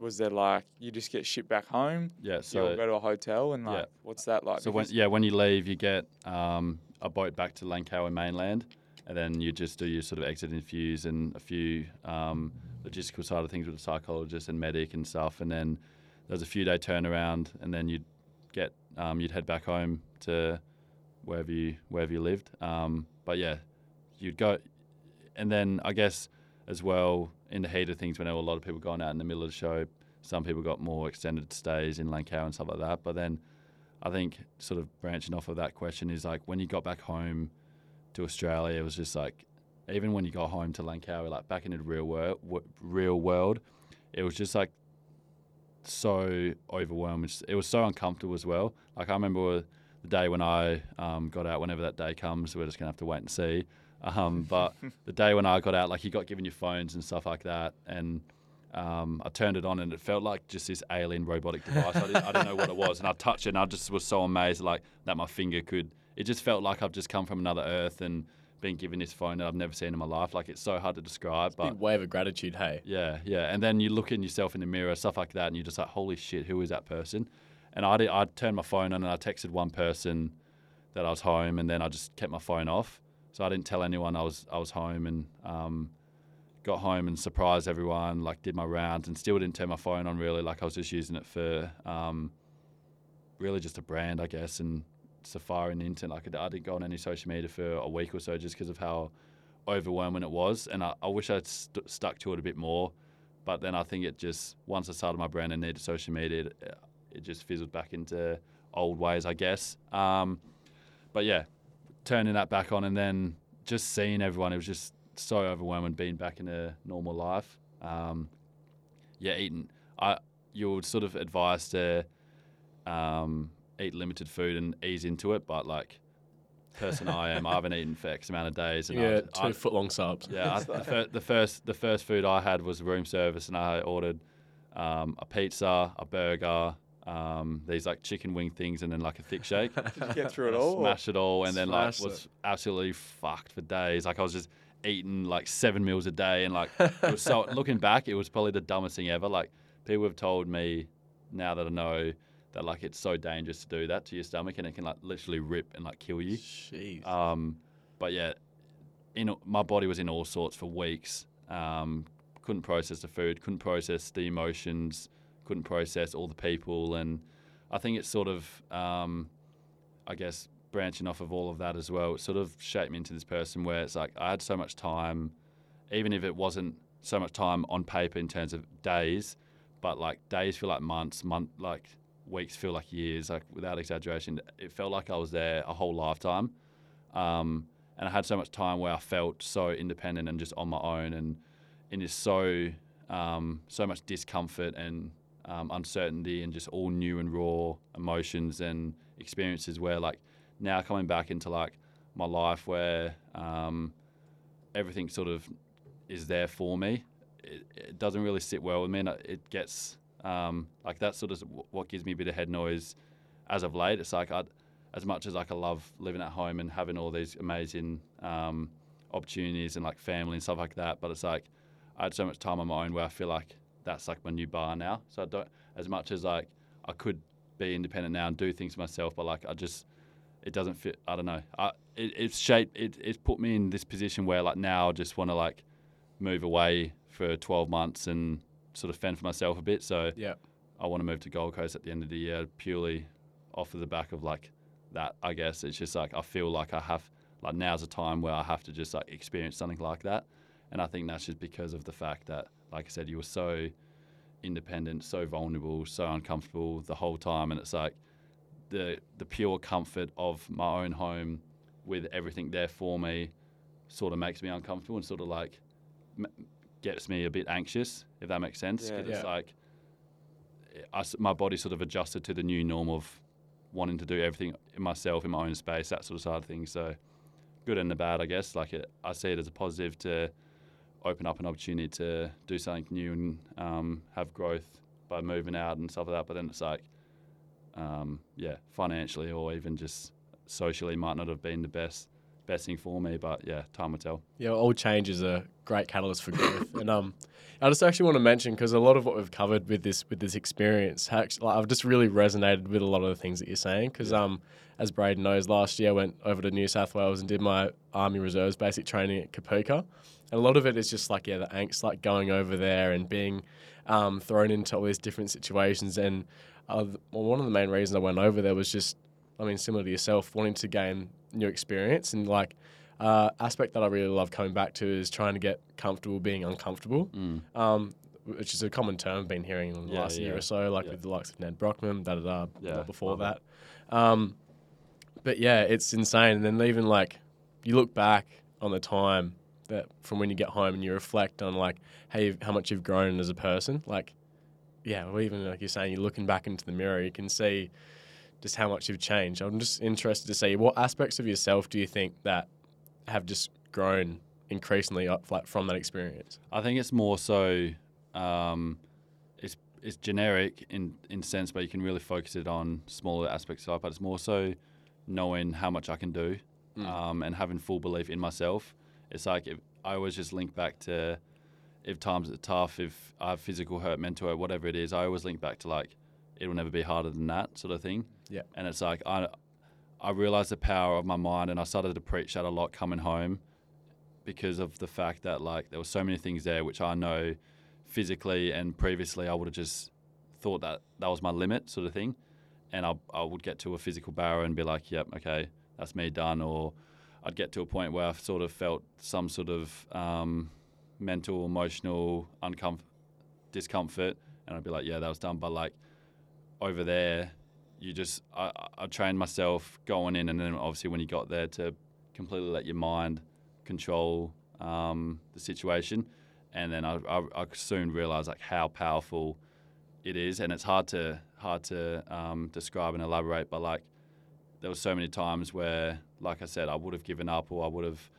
S2: was there like you just get shipped back home?
S3: Yeah,
S2: So you go to a hotel, and like,
S3: yeah.
S2: what's that like?
S3: so when yeah when you leave, you get um, a boat back to Langkawi mainland, and then you just do your sort of exit interviews and a few um, logistical side of things with the psychologist and medic and stuff, and then there's a few day turnaround, and then you'd get um, you'd head back home to wherever you wherever you lived. Um, but yeah, you'd go, and then I guess as well in the heat of things when there were a lot of people going out in the middle of the show, some people got more extended stays in Langkawi and stuff like that. But then I think sort of branching off of that question is like when you got back home to Australia, it was just like even when you got home to Langkawi, like back into the real world, real world, it was just like so overwhelming. It was so uncomfortable as well. Like I remember the day when I um, got out. Whenever that day comes, we're just gonna have to wait and see. Um, but the day when I got out, like you got given your phones and stuff like that, and um, I turned it on and it felt like just this alien robotic device. I, didn't, I didn't know what it was, and I touched it and I just was so amazed, like that my finger could. It just felt like I've just come from another Earth and been given this phone that I've never seen in my life. Like it's so hard to describe, but
S1: Big wave of gratitude, hey.
S3: yeah, yeah. And then you look in yourself in the mirror, stuff like that, and you're just like, holy shit, who is that person? And I did, I turned my phone on and I texted one person that I was home, and then I just kept my phone off. So I didn't tell anyone I was I was home, and um, got home and surprised everyone. Like did my rounds, and still didn't turn my phone on really. Like I was just using it for um, really just a brand, I guess, and Safari and internet. Like I didn't go on any social media for a week or so just because of how overwhelming it was, and I, I wish I'd st- stuck to it a bit more. But then I think it just once I started my brand and needed social media, it, it just fizzled back into old ways, I guess. Um, but yeah, turning that back on and then just seeing everyone, it was just so overwhelming being back in a normal life. Um, yeah, eating. I you would sort of advise to um, eat limited food and ease into it, but like person I am, I haven't eaten for X amount of days, and
S1: Yeah,
S3: I,
S1: two foot long subs.
S3: yeah, I, the first the first food I had was room service, and I ordered um, a pizza, a burger, um, these like chicken wing things, and then like a thick shake.
S2: Did you get through it all?
S3: Smash it all, and then like was absolutely fucked for days. Like I was just eating like seven meals a day, and like it was so. looking back, it was probably the dumbest thing ever. Like people have told me now that I know that like it's so dangerous to do that to your stomach, and it can like literally rip and like kill you.
S1: Jeez.
S3: Um, but yeah, in my body was in all sorts for weeks. Um, couldn't process the food, couldn't process the emotions, couldn't process all the people, and I think it's sort of, um, I guess, branching off of all of that as well. It sort of shaped me into this person where it's like I had so much time, even if it wasn't so much time on paper in terms of days, but like days feel like months, month like weeks feel like years. Like without exaggeration, it felt like I was there a whole lifetime. Um, and I had so much time where I felt so independent and just on my own, and in this so um, so much discomfort and um, uncertainty, and just all new and raw emotions and experiences. Where like now coming back into like my life, where um, everything sort of is there for me. It, it doesn't really sit well with me, and it gets um, like that's sort of what gives me a bit of head noise as of late. It's like I'd as much as like I love living at home and having all these amazing um, opportunities and like family and stuff like that, but it's like I had so much time on my own where I feel like that's like my new bar now. So I don't as much as like I could be independent now and do things myself, but like I just it doesn't fit. I don't know. I, it, it's shaped. It, it's put me in this position where like now I just want to like move away for 12 months and sort of fend for myself a bit. So
S1: yeah.
S3: I want to move to Gold Coast at the end of the year purely off of the back of like that. I guess it's just like I feel like I have like now's a time where I have to just like experience something like that, and I think that's just because of the fact that, like I said, you were so independent, so vulnerable, so uncomfortable the whole time, and it's like the the pure comfort of my own home with everything there for me sort of makes me uncomfortable and sort of like m- gets me a bit anxious if that makes sense
S2: Yeah.
S3: 'Cause it's
S1: Yeah.
S3: like I my body sort of adjusted to the new norm of wanting to do everything in myself in my own space that sort of side of things so good and the bad I guess like it, I see it as a positive to open up an opportunity to do something new and um, have growth by moving out and stuff like that but then it's like um, yeah, financially or even just socially might not have been the best best thing for me. But yeah, time will tell.
S1: Yeah, all change is a great catalyst for growth. and um, I just actually want to mention because a lot of what we've covered with this with this experience, act- like, I've just really resonated with a lot of the things that you're saying. Because um, as Braden knows, last year I went over to New South Wales and did my Army Reserves basic training at Kapooka. And a lot of it is just like yeah, the angst, like going over there and being um, thrown into all these different situations. And uh, well, one of the main reasons I went over there was just, I mean, similar to yourself, wanting to gain new experience and like uh, aspect that I really love coming back to is trying to get comfortable being uncomfortable,
S3: Mm.
S1: um, which is a common term I've been hearing in the
S3: Yeah,
S1: last year or so, like
S3: Yeah.
S1: with the likes of Nedd Brockmann, da da da,
S3: Yeah,
S1: before that. Um, but yeah, it's insane. And then even like you look back on the time that from when you get home and you reflect on like hey how much you've grown as a person, like yeah, well even like you're saying, you're looking back into the mirror, you can see just how much you've changed. I'm just interested to see what aspects of yourself do you think that have just grown increasingly up like from that experience?
S3: I think it's more so um, it's it's generic in in sense, but you can really focus it on smaller aspects of life. But it's more so knowing how much I can do
S1: Mm.
S3: um, and having full belief in myself. It's like if, I always just link back to if times are tough, if I have physical hurt, mental hurt, whatever it is. I always link back to like it'll never be harder than that sort of thing.
S1: Yeah.
S3: And it's like I I realized the power of my mind, and I started to preach that a lot coming home because of the fact that like there were so many things there which I know physically and previously I would have just thought that that was my limit sort of thing, and I I would get to a physical barrier and be like, yep, okay, that's me done, or I'd get to a point where I sort of felt some sort of um, mental, emotional discomfort, and I'd be like, yeah, that was done. But like over there, you just I, I trained myself going in, and then obviously when you got there to completely let your mind control um, the situation, and then I, I, I soon realized like how powerful it is, and it's hard to hard to um, describe and elaborate, but like there were so many times where, like I said, I would have given up or I would have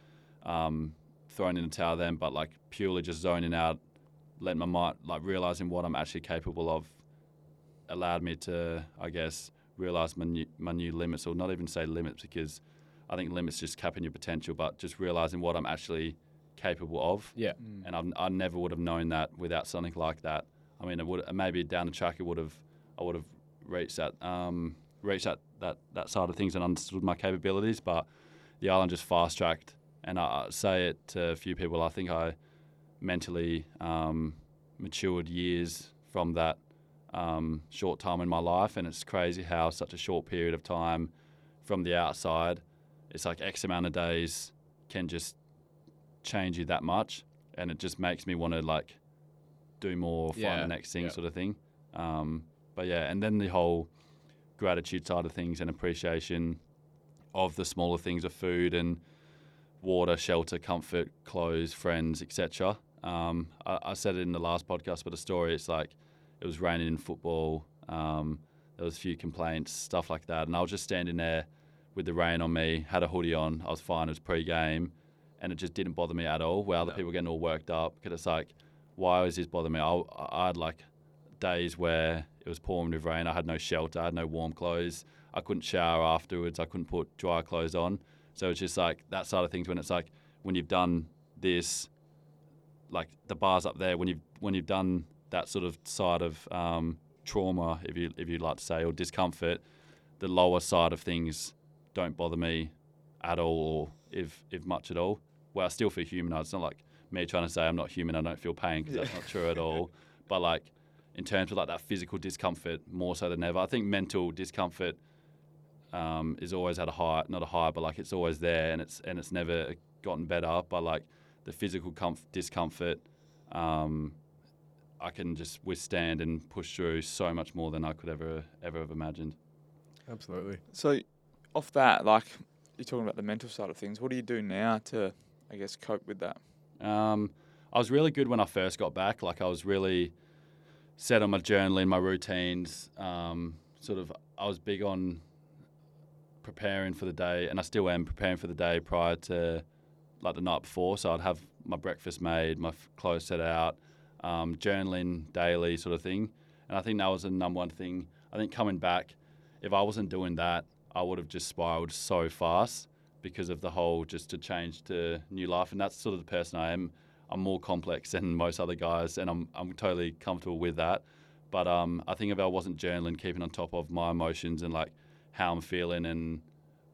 S3: um, thrown in the towel then, but like purely just zoning out, letting my mind, like realizing what I'm actually capable of, allowed me to, I guess, realize my new, my new limits, or not even say limits because I think limits just capping your potential, but just realizing what I'm actually capable of.
S1: Yeah.
S3: And I've, I never would have known that without something like that. I mean, it would maybe down the track it would have, I would have reached that, um, reached that, that that side of things and understood my capabilities. But the island just fast tracked, and I I say it to a few people. I think I mentally um, matured years from that um, short time in my life, and it's crazy how such a short period of time from the outside, it's like X amount of days can just change you that much, and it just makes me want to like do more, find
S1: Yeah,
S3: the next thing,
S1: yeah.
S3: sort of thing. Um, but yeah, and then the whole gratitude side of things and appreciation of the smaller things of food and water, shelter, comfort, clothes, friends, etc. Um, I, I said it in the last podcast, but a story. It's like it was raining in football. Um, there was a few complaints, stuff like that, and I was just standing there with the rain on me, had a hoodie on. I was fine. It was pre-game, and it just didn't bother me at all. Where other
S1: No.
S3: people were getting all worked up because it's like, why was this bothering me? I, I had like days where it was pouring with rain. I had no shelter. I had no warm clothes. I couldn't shower afterwards. I couldn't put dry clothes on. So it's just like that side of things. When it's like when you've done this, like the bars up there. When you've when you've done that sort of side of um, trauma, if you if you'd like to say, or discomfort, the lower side of things don't bother me at all, or if if much at all. Well, I still feel human. It's not like me trying to say I'm not human. I don't feel pain because that's not true at all. But like in terms of like that physical discomfort, more so than ever. I think mental discomfort um, is always at a high, not a high, but like it's always there, and it's and it's never gotten better. But like the physical comf- discomfort, um, I can just withstand and push through so much more than I could ever ever have imagined.
S4: Absolutely.
S2: So, off that, like you're talking about the mental side of things. What do you do now to, I guess, cope with that?
S3: Um, I was really good when I first got back. Like I was really set on my journaling, my routines. Um, sort of, I was big on preparing for the day, and I still am preparing for the day prior to like the night before. So I'd have my breakfast made, my clothes set out, um, journaling daily, sort of thing. And I think that was the number one thing. I think coming back, if I wasn't doing that, I would have just spiraled so fast because of the whole just to change to new life. And that's sort of the person I am. I'm more complex than most other guys, and I'm I'm totally comfortable with that. But um, I think if I wasn't journaling, keeping on top of my emotions and like how I'm feeling and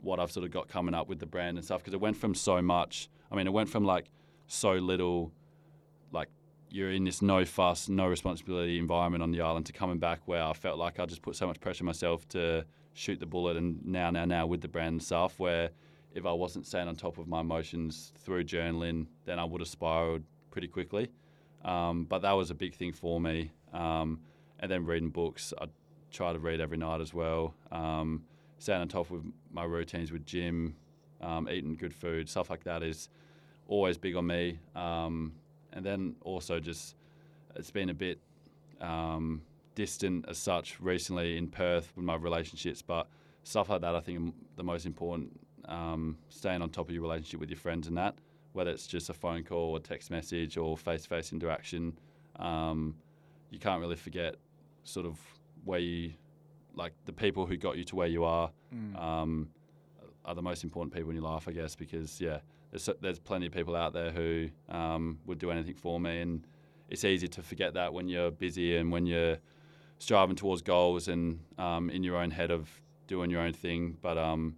S3: what I've sort of got coming up with the brand and stuff, because it went from so much. I mean, it went from like so little, like you're in this no fuss, no responsibility environment on the island to coming back where I felt like I just put so much pressure on myself to shoot the bullet and now, now, now with the brand and stuff where if I wasn't staying on top of my emotions through journaling, then I would have spiraled pretty quickly. Um, but that was a big thing for me. Um, and then reading books, I try to read every night as well. Um, staying on top of my routines with gym, um, eating good food, stuff like that is always big on me. Um, and then also just it's been a bit um, distant as such recently in Perth with my relationships, but stuff like that I think the most important. Um, staying on top of your relationship with your friends and that, whether it's just a phone call or text message or face-to-face interaction, um, you can't really forget sort of where you like the people who got you to where you are um, are the most important people in your life, I guess, because yeah, there's there's plenty of people out there who um, would do anything for me, and it's easy to forget that when you're busy and when you're striving towards goals and um, in your own head of doing your own thing. But um,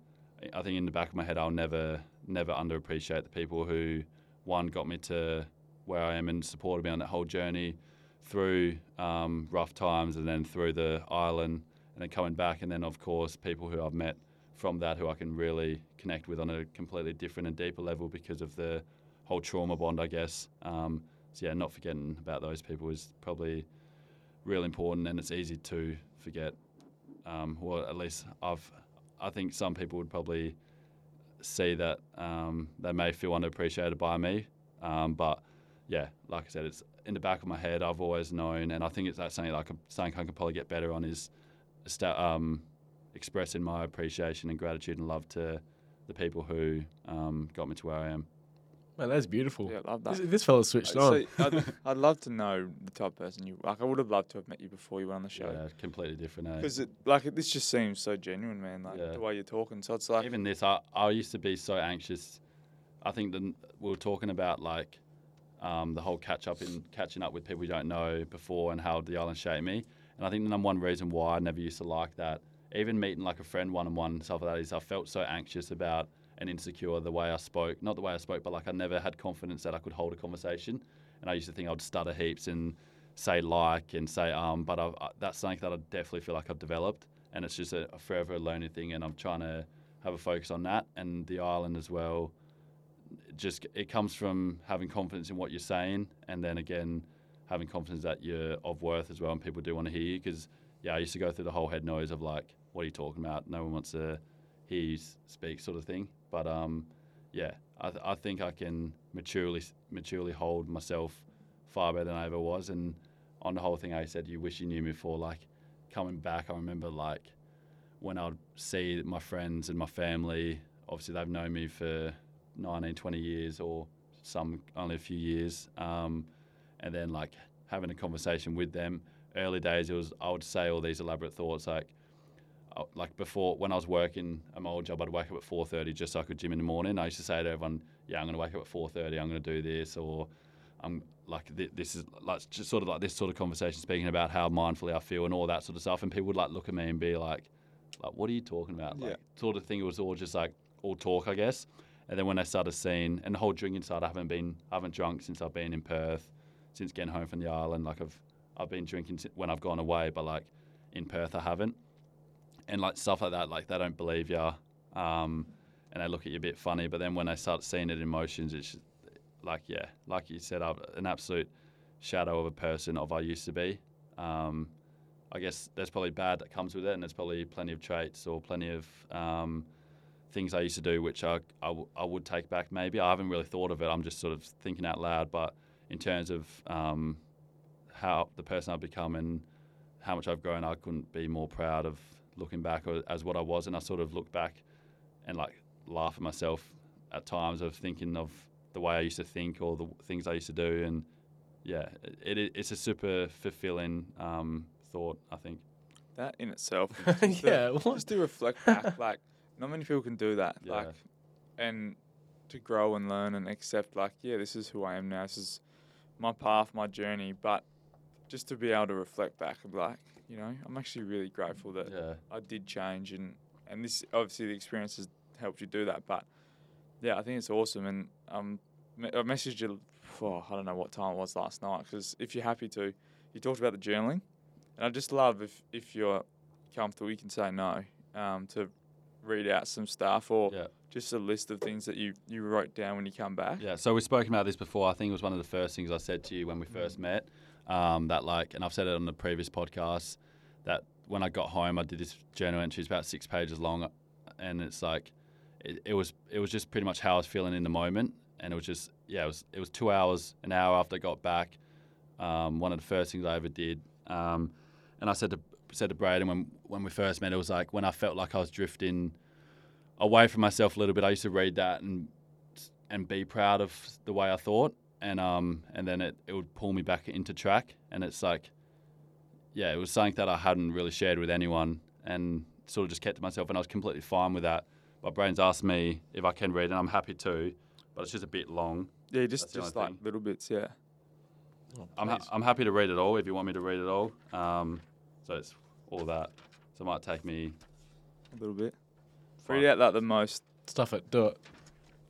S3: I think in the back of my head, I'll never never underappreciate the people who one got me to where I am and supported me on that whole journey through um, rough times and then through the island and then coming back. And then of course people who I've met from that who I can really connect with on a completely different and deeper level because of the whole trauma bond I guess. Um, so yeah not forgetting about those people is probably real important and it's easy to forget um, or at least I've I think some people would probably see that um, they may feel underappreciated by me um, but yeah like I said it's in the back of my head I've always known and I think it's that something like something I can probably get better on is sta- um, expressing my appreciation and gratitude and love to the people who um, got me to where I am.
S4: Man, that's beautiful.
S2: Yeah, I love that.
S4: This, this fella's switched on.
S2: so I'd, I'd love to know the type of person you like. I would have loved to have met you before you went on the show.
S3: Yeah, completely different. Eh?
S2: Because it like it, this just seems so genuine, man. Like
S3: Yeah.
S2: the way you're talking. So it's like
S3: Even this, I, I used to be so anxious. I think that we were talking about like um, the whole catch up in catching up with people you don't know before and how the island shaped me. And I think the number one reason why I never used to like that, even meeting like a friend one on one stuff like that, is I felt so anxious about and insecure the way I spoke. Not the way I spoke, but like I never had confidence that I could hold a conversation. And I used to think I'd stutter heaps and say like and say um. But I've, I, that's something that I definitely feel like I've developed, and it's just a, a forever learning thing. And I'm trying to have a focus on that and the island as well. Just it comes from having confidence in what you're saying, and then again having confidence that you're of worth as well, and people do want to hear you. Because yeah, I used to go through the whole head noise of like, what are you talking about? No one wants to hear you speak, sort of thing. But um, yeah, I, th- I think I can maturely maturely hold myself far better than I ever was. And on the whole thing, I said, you wish you knew me before. Like coming back, I remember like when I'd see my friends and my family. Obviously, they've known me for 19, 20 years, or some only a few years. Um, and then like having a conversation with them. Early days, it was I would say all these elaborate thoughts like, like before when I was working at my old job, I'd wake up at four thirty just so I could gym in the morning. I used to say to everyone, "Yeah, I'm going to wake up at four thirty. I'm going to do this," or I'm like, th- "This is like just sort of like this sort of conversation, speaking about how mindfully I feel and all that sort of stuff." And people would like look at me and be like, "Like, what are you talking about?" Like,
S2: Yeah.
S3: sort of thing. It was all just like all talk, I guess. And then when I started seeing, and the whole drinking side, I haven't been, I haven't drunk since I've been in Perth, since getting home from the island. Like I've, I've been drinking when I've gone away, but like in Perth, I haven't. And like stuff like that, like they don't believe you, um, and they look at you a bit funny. But then when they start seeing it in motions, it's just, like yeah, like you said, I've, an absolute shadow of a person of I used to be. Um, I guess there's probably bad that comes with it, and there's probably plenty of traits or plenty of um, things I used to do which I, I, w- I would take back maybe. I haven't really thought of it. I'm just sort of thinking out loud. But in terms of um, how the person I've become and how much I've grown, I couldn't be more proud of looking back or- as what I was. And I sort of look back and like laugh at myself at times of thinking of the way I used to think or the things I used to do. And yeah, it, it, it's a super fulfilling um, thought, I think.
S2: That in itself, is just to-
S4: Yeah, what?
S2: just to reflect back, like not many people can do that.
S3: Yeah.
S2: Like, and to grow and learn and accept, like, yeah, this is who I am now. This is my path, my journey. But just to be able to reflect back and be like, you know, I'm actually really grateful that
S3: Yeah.
S2: I did change and and this obviously the experience has helped you do that. But yeah, I think it's awesome. And um, I messaged you. For, I don't know what time it was last night because if you're happy to, you talked about the journaling, and I just love if if you're comfortable, you can say no um, to read out some stuff or
S3: Yeah.
S2: just a list of things that you you wrote down when you come back.
S3: Yeah, so we've spoken about this before. I think it was one of the first things I said to you when we first met. Um, that like, and I've said it on the previous podcast, that when I got home, I did this journal entry. It's about six pages long, and it's like, it, it was it was just pretty much how I was feeling in the moment, and it was just yeah, it was it was two hours, an hour after I got back. Um, one of the first things I ever did, um, and I said to said to Braden when when we first met, it was like when I felt like I was drifting away from myself a little bit. I used to read that and and be proud of the way I thought, and um, and then it, it would pull me back into track, and it's like, yeah, it was something that I hadn't really shared with anyone, and sort of just kept to myself, and I was completely fine with that. My Braden's asked me if I can read, and I'm happy to, but it's just a bit long.
S2: Yeah, just just like
S3: thing.
S2: little bits. Yeah.
S3: I'm ha- I'm happy to read it all if you want me to read it all. Um, so it's all that. So it might take me.
S2: A little bit.
S3: Fine.
S2: Read out like the most.
S4: Stuff it. Do it.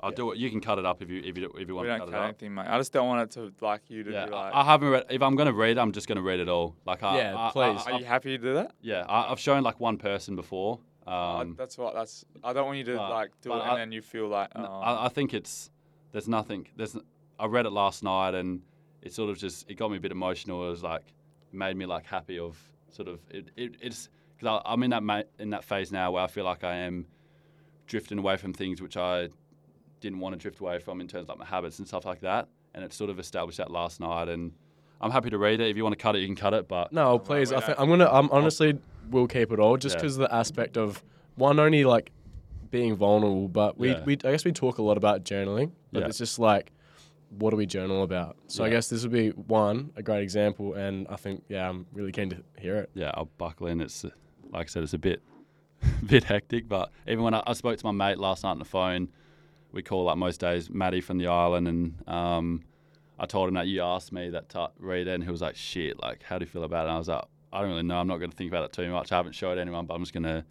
S3: I'll do it. You can cut it up if you if you if you want
S2: We
S3: to
S2: don't
S3: cut
S2: cut
S3: it up.
S2: anything, mate. I just don't want it to like you to
S3: Yeah,
S2: be like.
S3: I, I haven't read. If I'm going to read, I'm just going to read it all. Like, I,
S4: Yeah,
S3: I- I-
S4: please.
S3: I-
S2: Are you happy to do that?
S3: Yeah, I, I've shown like one person before.
S2: I-
S3: Um,
S2: that's what. That's. I don't want you to
S3: but-
S2: like do it
S3: I-
S2: and then you feel like. Oh,
S3: I, I think it's there's nothing. There's I read it last night and it sort of just it got me a bit emotional. It was like made me like happy of sort of it. it it's because I'm in that ma- in that phase now where I feel like I am drifting away from things which I didn't want to drift away from in terms of like my habits and stuff like that. And it sort of established that last night and. I'm happy to read it. If you want to cut it, you can cut it. But
S4: No, please. I think I'm gonna. I'm honestly will keep it all just
S3: Yeah.
S4: because the aspect of one only like being vulnerable, but we,
S3: Yeah.
S4: we I guess we talk a lot about journaling, but
S3: Yeah.
S4: it's just like what do we journal about? So I guess this would be one a great example, and I think yeah, I'm really keen to hear it.
S3: yeah, I'll buckle in. It's uh, like I said, it's a bit, bit hectic. But even when I, I spoke to my mate last night on the phone, we call up most days Matty from the island, and um, I told him that you asked me that to read it, and he was like, "Shit, like how do you feel about it?" And I was like, "I don't really know. I'm not going to think about it too much. I haven't showed anyone, but I'm just going to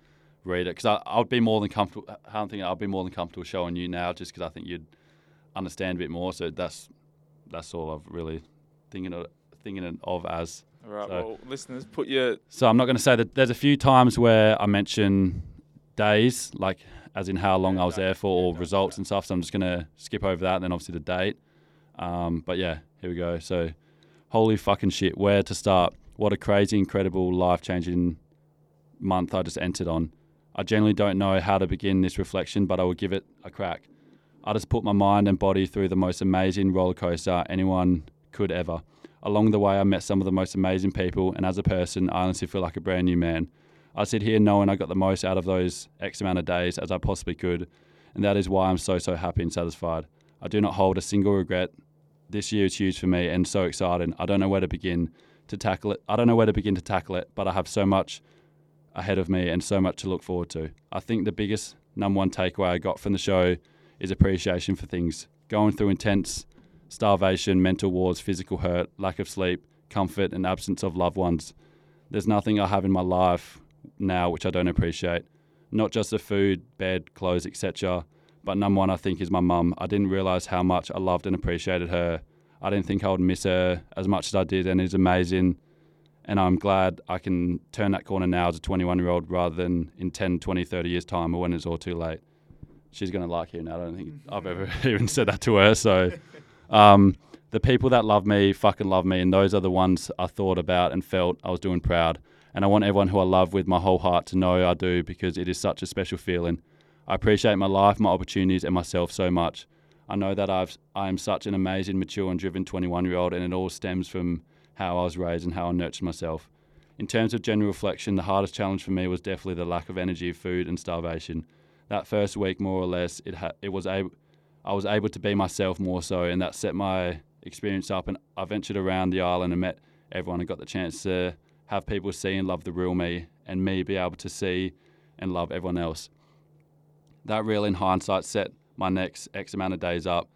S3: read it because I I'd be more than comfortable. I'm thinking I'd be more than comfortable showing you now, just because I think you'd understand a bit more. So that's that's all I've really thinking of thinking of as.
S2: all right.
S3: so-
S2: Well, listeners, put your
S3: So I'm not going to say that there's a few times where I mention days, like as in how long
S2: Yeah,
S3: I was there for,
S2: yeah,
S3: or results and stuff. So I'm just going to skip over that, and then obviously the date. Um, but yeah, here we go. So, holy fucking shit, where to start? What a crazy, incredible, life changing month I just entered on. I generally don't know how to begin this reflection, but I will give it a crack. I just put my mind and body through the most amazing roller coaster anyone could ever. Along the way, I met some of the most amazing people, and as a person, I honestly feel like a brand new man. I sit here knowing I got the most out of those X amount of days as I possibly could, and that is why I'm so, so happy and satisfied. I do not hold a single regret. This year is huge for me and so exciting. I don't know where to begin to tackle it. I don't know where to begin to tackle it, but I have so much ahead of me and so much to look forward to. I think the biggest number one takeaway I got from the show is appreciation for things. Going through intense starvation, mental wars, physical hurt, lack of sleep, comfort, and absence of loved ones. There's nothing I have in my life now which I don't appreciate. Not just the food, bed, clothes, etc. But number one, I think, is my mum. I didn't realize how much I loved and appreciated her. I didn't think I would miss her as much as I did, and it's amazing. And I'm glad I can turn that corner now as a 21 year old rather than in 10, 20, 30 years' time or when it's all too late. She's going to like you, that. I don't think I've ever even said that to her. So, um, The people that love me fucking love me, and those are the ones I thought about and felt I was doing proud. And I want everyone who I love with my whole heart to know I do because it is such a special feeling. I appreciate my life, my opportunities, and myself so much. I know that I've I am such an amazing, mature, and driven 21 year old, and it all stems from how I was raised and how I nurtured myself. In terms of general reflection, the hardest challenge for me was definitely the lack of energy, food, and starvation. That first week, more or less, it ha- it was able, I was able to be myself more so, and that set my experience up. And I ventured around the island and met everyone, and got the chance to have people see and love the real me, and me be able to see and love everyone else. That really, in hindsight, set my next X amount of days up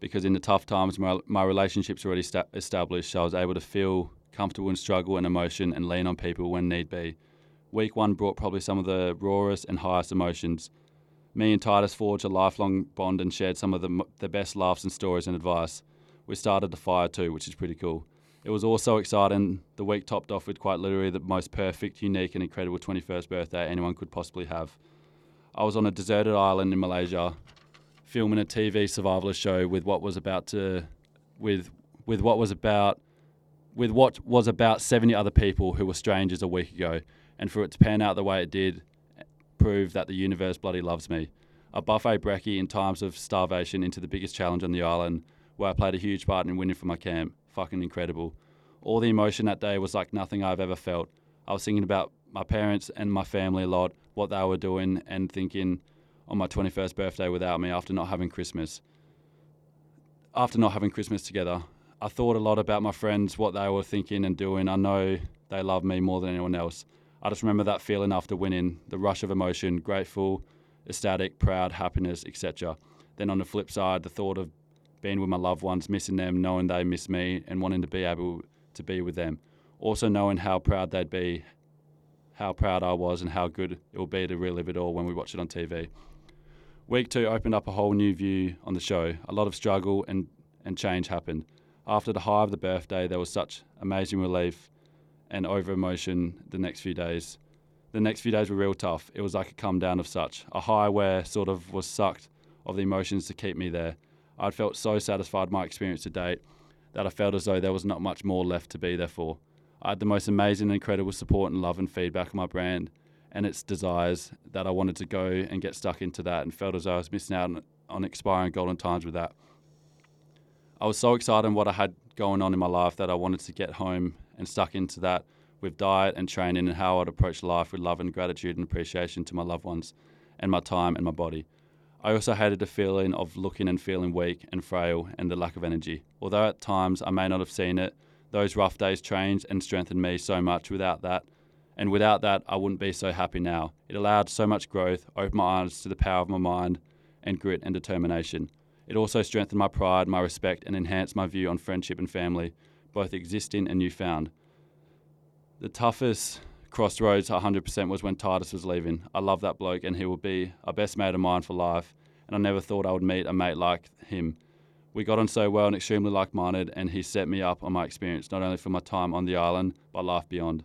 S3: because in the tough times, my, my relationships already sta- established, so I was able to feel comfortable in struggle and emotion and lean on people when need be. Week one brought probably some of the rawest and highest emotions. Me and Titus forged a lifelong bond and shared some of the, the best laughs and stories and advice. We started the fire too, which is pretty cool. It was also exciting. The week topped off with quite literally the most perfect, unique, and incredible 21st birthday anyone could possibly have. I was on a deserted island in Malaysia, filming a TV survivalist show with what was about to, with with what was about, with what was about 70 other people who were strangers a week ago, and for it to pan out the way it did, proved that the universe bloody loves me. A buffet brekkie in times of starvation into the biggest challenge on the island, where I played a huge part in winning for my camp. Fucking incredible. All the emotion that day was like nothing I've ever felt. I was thinking about my parents and my family a lot, what they were doing, and thinking on my 21st birthday without me after not having Christmas. After not having Christmas together, I thought a lot about my friends, what they were thinking and doing. I know they love me more than anyone else. I just remember that feeling after winning, the rush of emotion, grateful, ecstatic, proud, happiness, etc. Then on the flip side, the thought of being with my loved ones, missing them, knowing they miss me, and wanting to be able to be with them. Also knowing how proud they'd be, how proud I was, and how good it will be to relive it all when we watch it on TV. Week two opened up a whole new view on the show. A lot of struggle and, and change happened. After the high of the birthday, there was such amazing relief and over emotion the next few days. The next few days were real tough. It was like a come down of such. A high where sort of was sucked of the emotions to keep me there. I'd felt so satisfied with my experience to date that I felt as though there was not much more left to be there for. I had the most amazing and incredible support and love and feedback of my brand and its desires that I wanted to go and get stuck into that and felt as though I was missing out on, on expiring golden times with that. I was so excited in what I had going on in my life that I wanted to get home and stuck into that with diet and training and how I'd approach life with love and gratitude and appreciation to my loved ones and my time and my body. I also hated the feeling of looking and feeling weak and frail and the lack of energy. Although at times I may not have seen it, those rough days changed and strengthened me so much without that. And without that, I wouldn't be so happy now. It allowed so much growth, opened my eyes to the power of my mind and grit and determination. It also strengthened my pride, my respect, and enhanced my view on friendship and family, both existing and newfound. The toughest crossroads 100% was when Titus was leaving. I love that bloke and he will be a best mate of mine for life. And I never thought I would meet a mate like him. We got on so well and extremely like minded, and he set me up on my experience, not only for my time on the island, but life beyond.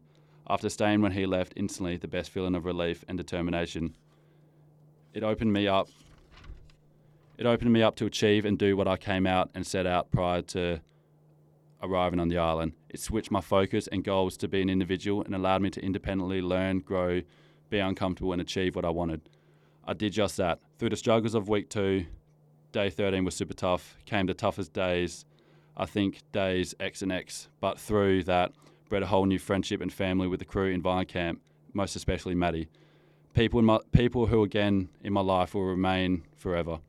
S3: After staying when he left, instantly the best feeling of relief and determination. It opened me up. It opened me up to achieve and do what I came out and set out prior to arriving on the island. It switched my focus and goals to be an individual and allowed me to independently learn, grow, be uncomfortable, and achieve what I wanted. I did just that. Through the struggles of week two, day 13 was super tough, came the toughest days, I think days X and X, but through that, bred a whole new friendship and family with the crew in Vine Camp, most especially Maddie. People, in my, people who, again, in my life will remain forever.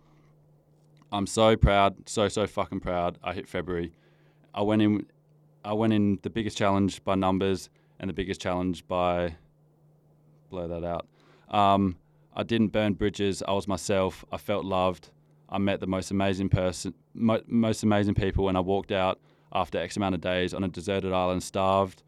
S3: I'm so proud, so, so fucking proud. I hit February. I went in I went in the biggest challenge by numbers and the biggest challenge by blow that out. Um, I didn't burn bridges. I was myself. I felt loved. I met the most amazing person, mo- most amazing people, and I walked out after X amount of days on a deserted island, starved,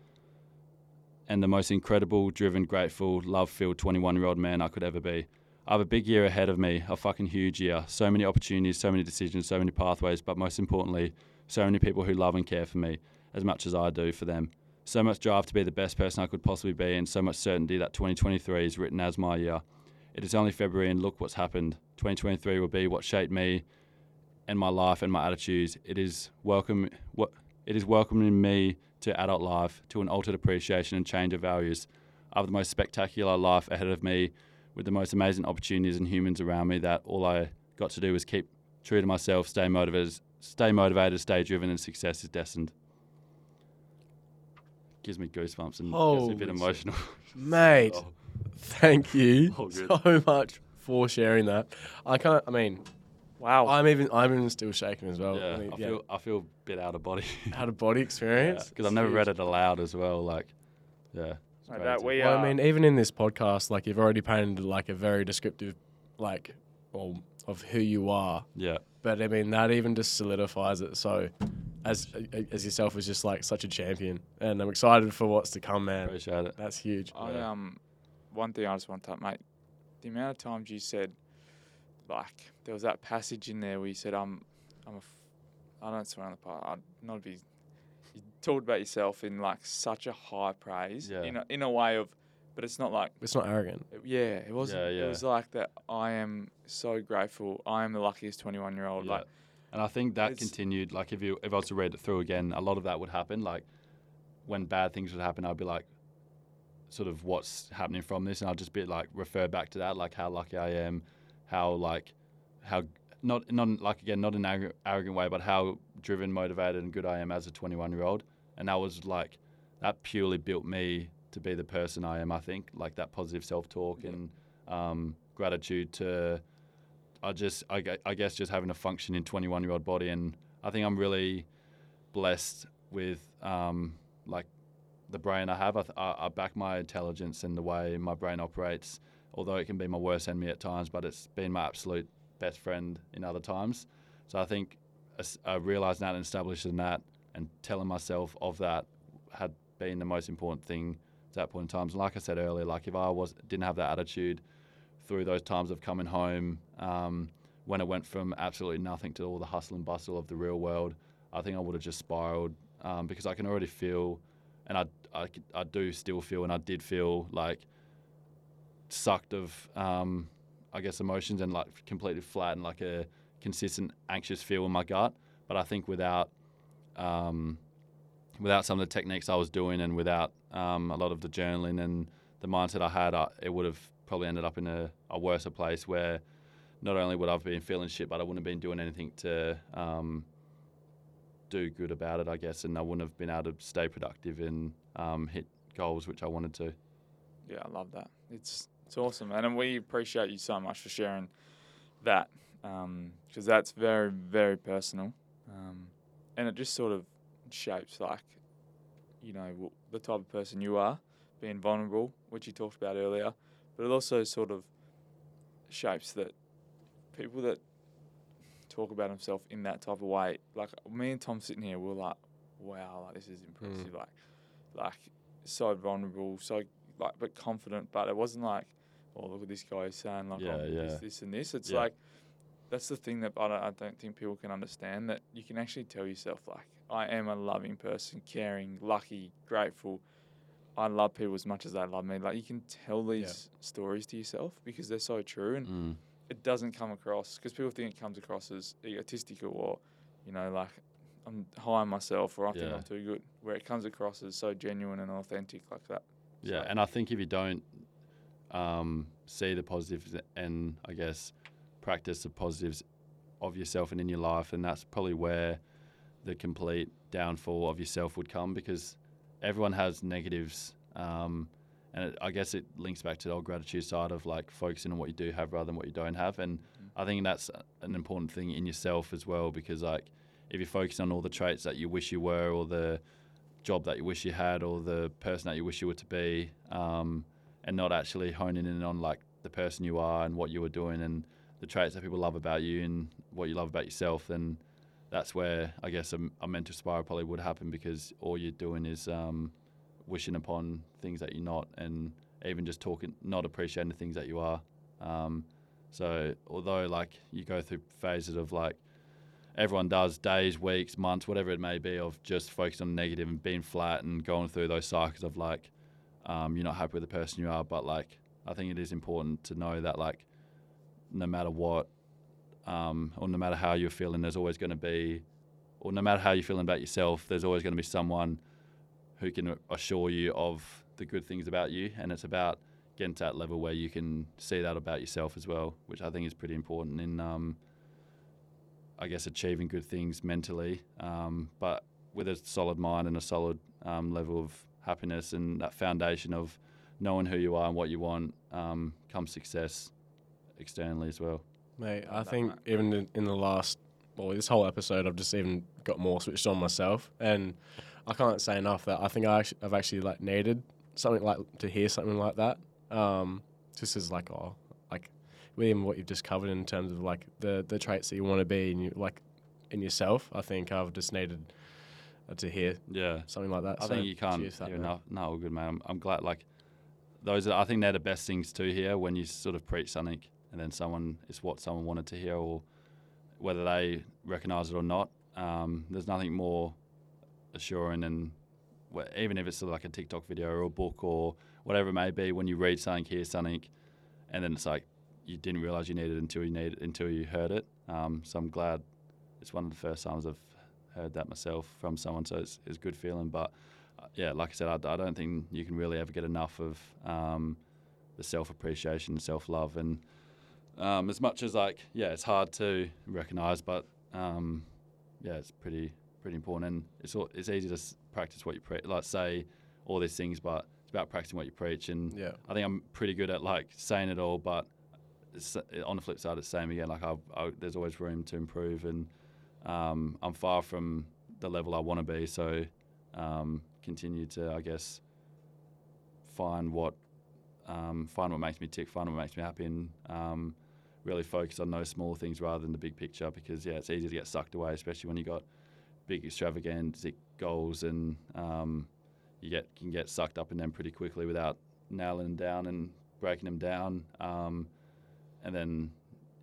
S3: and the most incredible, driven, grateful, love-filled 21-year-old man I could ever be. I have a big year ahead of me, a fucking huge year. So many opportunities, so many decisions, so many pathways, but most importantly, so many people who love and care for me as much as I do for them. So much drive to be the best person I could possibly be, and so much certainty that 2023 is written as my year. It is only February, and look what's happened. 2023 will be what shaped me and my life and my attitudes, it is welcome. What it is welcoming me to adult life, to an altered appreciation and change of values. I have the most spectacular life ahead of me, with the most amazing opportunities and humans around me. That all I got to do was keep true to myself, stay motivated, stay motivated, stay driven, and success is destined. Gives me goosebumps and gets me a bit emotional.
S4: Mate,
S3: Oh,
S4: thank you
S3: All
S4: so much for sharing that. I can't. I mean,
S2: Wow.
S4: I'm even. I'm even still shaking as well.
S3: yeah,
S4: I mean,
S3: I feel I feel a bit out of body.
S4: Had a body experience
S3: because I've never read it aloud as well. Like, yeah. it's
S2: Like that,
S3: crazy.
S2: we
S4: Well. I mean, even in this podcast, like you've already painted like a very descriptive, like, well, of who you are.
S3: yeah,
S4: But I mean, that even just solidifies it. So, as as yourself is just like such a champion, and I'm excited for what's to come, man.
S3: appreciate it.
S4: That's huge.
S2: I,
S3: Yeah.
S2: um, one thing I just want to touch, mate. The amount of times you said, like, there was that passage in there where you said, "I'm, I'm a, f- I don't swear on the part. I'd not be." You talked about yourself in like such a high praise,
S3: Yeah.
S2: in a, in a way of, but it's not like,
S4: It's not arrogant.
S2: yeah, it wasn't.
S3: Yeah, yeah.
S2: It was like that. I am so grateful. I am the luckiest twenty-one year old.
S3: Yeah.
S2: Like,
S3: And I think that continued. Like, if you if I was to read it through again, a lot of that would happen. Like, when bad things would happen, I'd be like, sort of what's happening from this, and I'll just be like refer back to that, like how lucky I am, how like how not not like again not in an arrogant, arrogant way, but how driven, motivated, and good I am as a 21 year old, and that was like that purely built me to be the person I am. I think like that positive self talk
S2: Yeah.
S3: and um, gratitude to. I just I, I guess just having a functioning 21 year old body, and I think I'm really blessed with um, like the brain I have. I, th- I, back my intelligence and the way my brain operates. Although it can be my worst enemy at times, but it's been my absolute best friend in other times. So I think uh, realizing that and establishing that and telling myself of that had been the most important thing that point in time. And like I said earlier, like if I was didn't have that attitude through those times of coming home, um, when it went from absolutely nothing to all the hustle and bustle of the real world, I think I would have just spiraled um, because I can already feel, and I I do still feel, and I did feel like sucked of, um, I guess, emotions and like completely flat and like a consistent anxious feel in my gut. But I think without, um, without some of the techniques I was doing and without um, a lot of the journaling and the mindset I had, I, it would have probably ended up in a, a worse place where not only would I have been feeling shit, but I wouldn't have been doing anything to um, do good about it, I guess, and I wouldn't have been able to stay productive and um, hit goals which I wanted to.
S2: Yeah, I love that. It's it's awesome, and, and we appreciate you so much for sharing that because that's very very personal, um, and it just sort of shapes like you know the type of person you are, being vulnerable, which you talked about earlier, but it also sort of shapes that people that talk about themselves in that type of way, like me and Tom sitting here, we're like, wow, like this is impressive, mm. like like so vulnerable, so like but confident, but it wasn't like, oh look at this guy saying like
S3: Yeah,
S2: oh,
S3: yeah.
S2: this, this and this. It's
S3: Yeah.
S2: like that's the thing that I don't, I don't think people can understand that you can actually tell yourself like I am a loving person, caring, lucky, grateful. I love people as much as they love me. Like you can tell these stories to yourself because they're so true, and
S3: Mm.
S2: it doesn't come across because people think it comes across as egotistical or, you know, like I'm high on myself or I think
S3: Yeah.
S2: I'm too good. Where it comes across as so genuine and authentic like that.
S3: Yeah, and I think if you don't um, see the positives and I guess practice the positives of yourself and in your life, and that's probably where the complete downfall of yourself would come because everyone has negatives. Um, and it, I guess it links back to the old gratitude side of like focusing on what you do have rather than what you don't have. And I think that's an important thing in yourself as well because like if you focus on all the traits that you wish you were or the job that you wish you had or the person that you wish you were to be, um, and not actually honing in on like the person you are and what you were doing and the traits that people love about you and what you love about yourself, then that's where I guess a, a mental spiral probably would happen because all you're doing is um, wishing upon things that you're not and even just talking, not appreciating the things that you are. Um, so although like you go through phases of like everyone does days, weeks, months, whatever it may be, of just focusing on negative and being flat and going through those cycles of like um, you're not happy with the person you are. But like I think it is important to know that like no matter what, um, or no matter how you're feeling, there's always going to be, or no matter how you're feeling about yourself, there's always going to be someone who can assure you of the good things about you, and it's about getting to that level where you can see that about yourself as well, which I think is pretty important in, um, I guess, achieving good things mentally, um, but with a solid mind and a solid um, level of happiness and that foundation of knowing who you are and what you want um, comes success externally as well.
S1: Mate, I think
S2: mate.
S1: even in, in the last, well, this whole episode, I've just even got more switched on myself, and I can't say enough that I think I actually, I've actually like needed something like to hear something like that. Um, just as like oh, like with even what you've just covered in terms of like the the traits that you want to be in you like in yourself. I think I've just needed uh, to hear
S3: Yeah.
S1: something like that.
S3: I
S1: So
S3: think you can't
S1: cheers that,
S3: hear enough. No, good, man. I'm, I'm glad. Like those, are, I think they're the best things to hear when you sort of preach something, and then someone is what someone wanted to hear, or whether they recognise it or not. Um, there's nothing more assuring, wh- even if it's like a TikTok video or a book or whatever it may be, when you read something, hear something, and then it's like you didn't realise you needed it until you need until you heard it. Um, so I'm glad it's one of the first times I've heard that myself from someone, so it's, it's a good feeling. But uh, yeah, like I said, I, I don't think you can really ever get enough of um, the self appreciation, self love, and um, as much as like yeah, it's hard to recognise, but um, yeah, it's pretty pretty important, and it's all, it's easy to s- practice what you pre- like say all these things, but it's about practicing what you preach, and
S1: Yeah.
S3: I think I'm pretty good at like saying it all, but on the flip side, it's the same again. Like I, I, there's always room to improve, and um, I'm far from the level I want to be. So um, continue to, I guess, find what um, find what makes me tick, find what makes me happy, and um, really focus on those small things rather than the big picture. Because yeah, it's easy to get sucked away, especially when you got big extravagant goals and um, you get can get sucked up in them pretty quickly without nailing them down and breaking them down, um, and then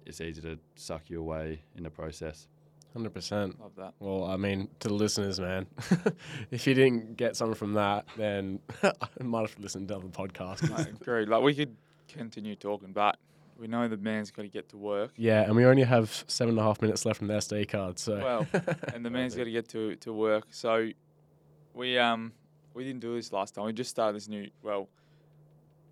S3: it's easy to suck you away in the process.
S1: Hundred percent.
S2: Love that.
S1: Well, I mean, to the listeners, man, if you didn't get something from that, then I might have to listen to other podcasts.
S2: I agree. Like we could continue talking, but we know the man's got to get to work.
S1: yeah, and we only have seven and a half minutes left from the SD card, so
S2: Well, and the man's got to get to to work. So we um we didn't do this last time. We just started this new. Well,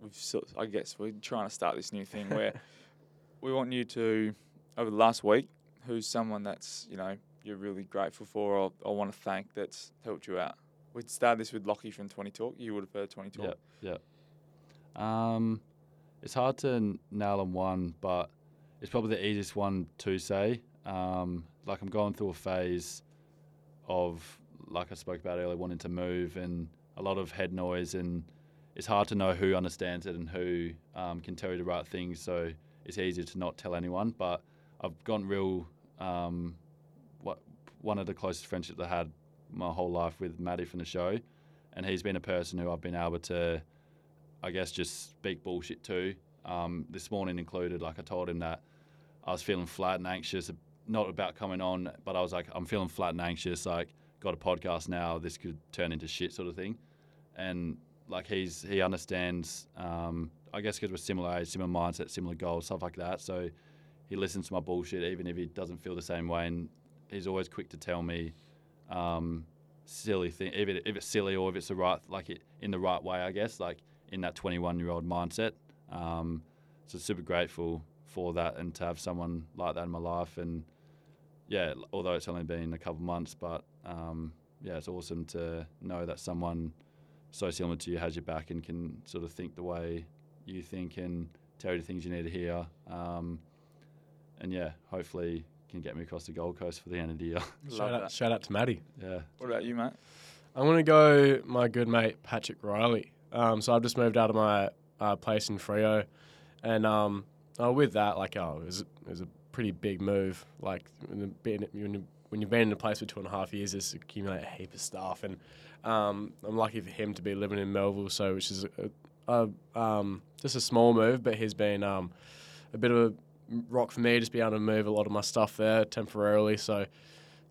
S2: we've sort I guess we're trying to start this new thing where we want you to over the last week, who's someone that's you know you're really grateful for or, or want to thank that's helped you out. We'd start this with Lockie from Twenty Talk. You would have heard Twenty Talk.
S3: Yeah, yeah. Um, it's hard to nail on one, but it's probably the easiest one to say. Um, like I'm going through a phase of, like I spoke about earlier, wanting to move and a lot of head noise, and it's hard to know who understands it and who um, can tell you the right things. So it's easier to not tell anyone. But I've gotten real. Um, what one of the closest friendships I had my whole life with Maddie from the show, and he's been a person who I've been able to, I guess, just speak bullshit to. Um, this morning included, like I told him that I was feeling flat and anxious, not about coming on, but I was like, I'm feeling flat and anxious. Like, got a podcast now, this could turn into shit, sort of thing. And like he's he understands. Um, I guess because we're similar age, similar mindset, similar goals, stuff like that. So he listens to my bullshit, even if he doesn't feel the same way, and he's always quick to tell me um, silly thing, if, it, if it's silly or if it's the right, like it, in the right way, I guess, like in that 21 year old mindset. Um, so super grateful for that and to have someone like that in my life. And yeah, although it's only been a couple months, but um, yeah, it's awesome to know that someone so similar to you has your back and can sort of think the way you think and tell you the things you need to hear. Um, and yeah, hopefully can get me across the Gold Coast for the end of the year.
S1: Shout out, shout out to Maddie.
S3: yeah.
S2: What about you, mate?
S1: I'm gonna go my good mate Patrick Riley. Um, so I've just moved out of my uh, place in Freo, and um, oh, with that, like, oh, it was, it was a pretty big move. Like when, you, when you've been in a place for two and a half years, just accumulate a heap of stuff, and um, I'm lucky for him to be living in Melville, so which is a, a, um, just a small move, but he's been um, a bit of a rock for me, just be able to move a lot of my stuff there temporarily. So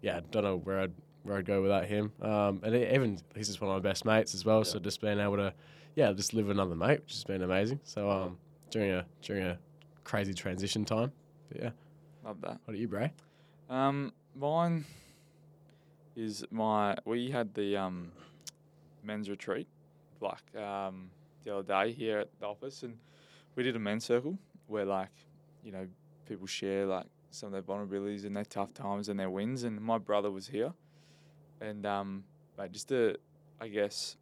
S1: yeah, don't know where I'd where I'd go without him. Um, and even he's just one of my best mates as well. So just being able to, yeah, just live with another mate, which has been amazing. So um, during a during a crazy transition time, but yeah,
S2: love that.
S1: What are you, Bray?
S2: Um, mine is my. We had the um, men's retreat, like um, the other day here at the office, and we did a men's circle where, like, you know, people share like some of their vulnerabilities and their tough times and their wins. And my brother was here, and um, mate, just to, I guess,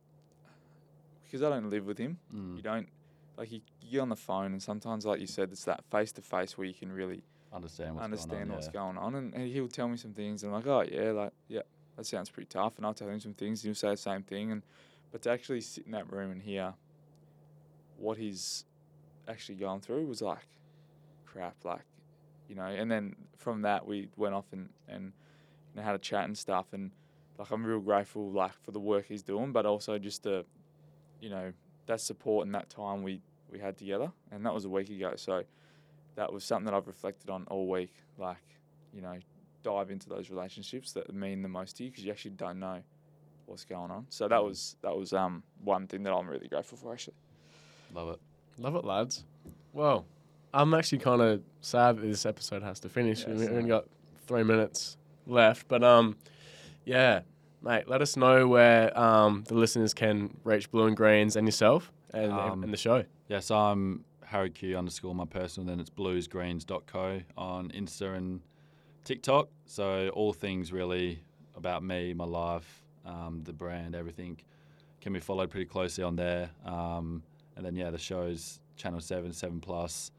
S2: because I don't live with him,
S3: Mm.
S2: you don't. Like you, you get on the phone, and sometimes, like you said, it's that face to face where you can really
S3: Understand what's
S2: understand
S3: going on.
S2: what's
S3: yeah.
S2: going on, and, and he'll tell me some things, and I'm like, oh yeah, like yeah, that sounds pretty tough, and I'll tell him some things, and he'll say the same thing, and but to actually sit in that room and hear what he's actually going through was like crap, like you know, and then from that we went off and and you know, had a chat and stuff, and like I'm real grateful like for the work he's doing, but also just the you know that support and that time we we had together, and that was a week ago, so that was something that I've reflected on all week. Like, you know, dive into those relationships that mean the most to you because you actually don't know what's going on. So that was that was um one thing that I'm really grateful for actually.
S3: Love it.
S1: Love it, lads. Well, I'm actually kind of sad that this episode has to finish.
S2: Yeah,
S1: We've only got three minutes left, but um, yeah, mate. Let us know where um the listeners can reach Blue and Greens and yourself and
S3: Um,
S1: and the show.
S3: Yes, I'm Harry Q underscore my personal. Then it's bluesgreens.co on Insta and TikTok. So all things really about me, my life, um, the brand, everything can be followed pretty closely on there. Um, and then yeah, the shows Channel Seven, Seven Plus,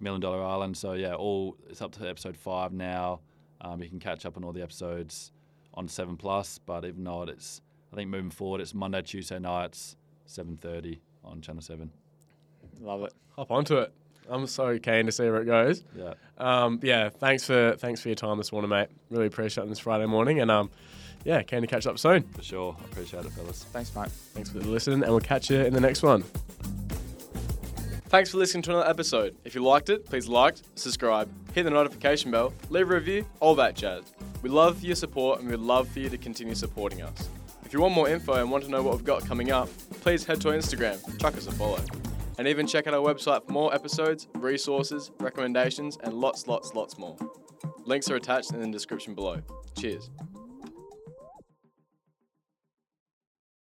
S3: Million Dollar Island. So yeah, all it's up to episode five now. Um, you can catch up on all the episodes on Seven Plus, but if not, it's I think moving forward, it's Monday, Tuesday nights, seven thirty on Channel Seven.
S2: Love it.
S1: Hop onto it. I'm so keen to see where it goes.
S3: Yeah.
S1: Um, yeah, thanks for thanks for your time this morning, mate. Really appreciate it this Friday morning, and um, yeah, keen to catch up soon.
S3: For sure. I appreciate it, fellas.
S2: Thanks, mate.
S1: Thanks for listening, and we'll catch you in the next one.
S4: Thanks for listening to another episode. If you liked it, please like, subscribe, hit the notification bell, leave a review, all that jazz. We love your support and we'd love for you to continue supporting us. If you want more info and want to know what we've got coming up, please head to our Instagram, chuck us a follow. And even check out our website for more episodes, resources, recommendations, and lots, lots, lots more. Links are attached in the description below. Cheers.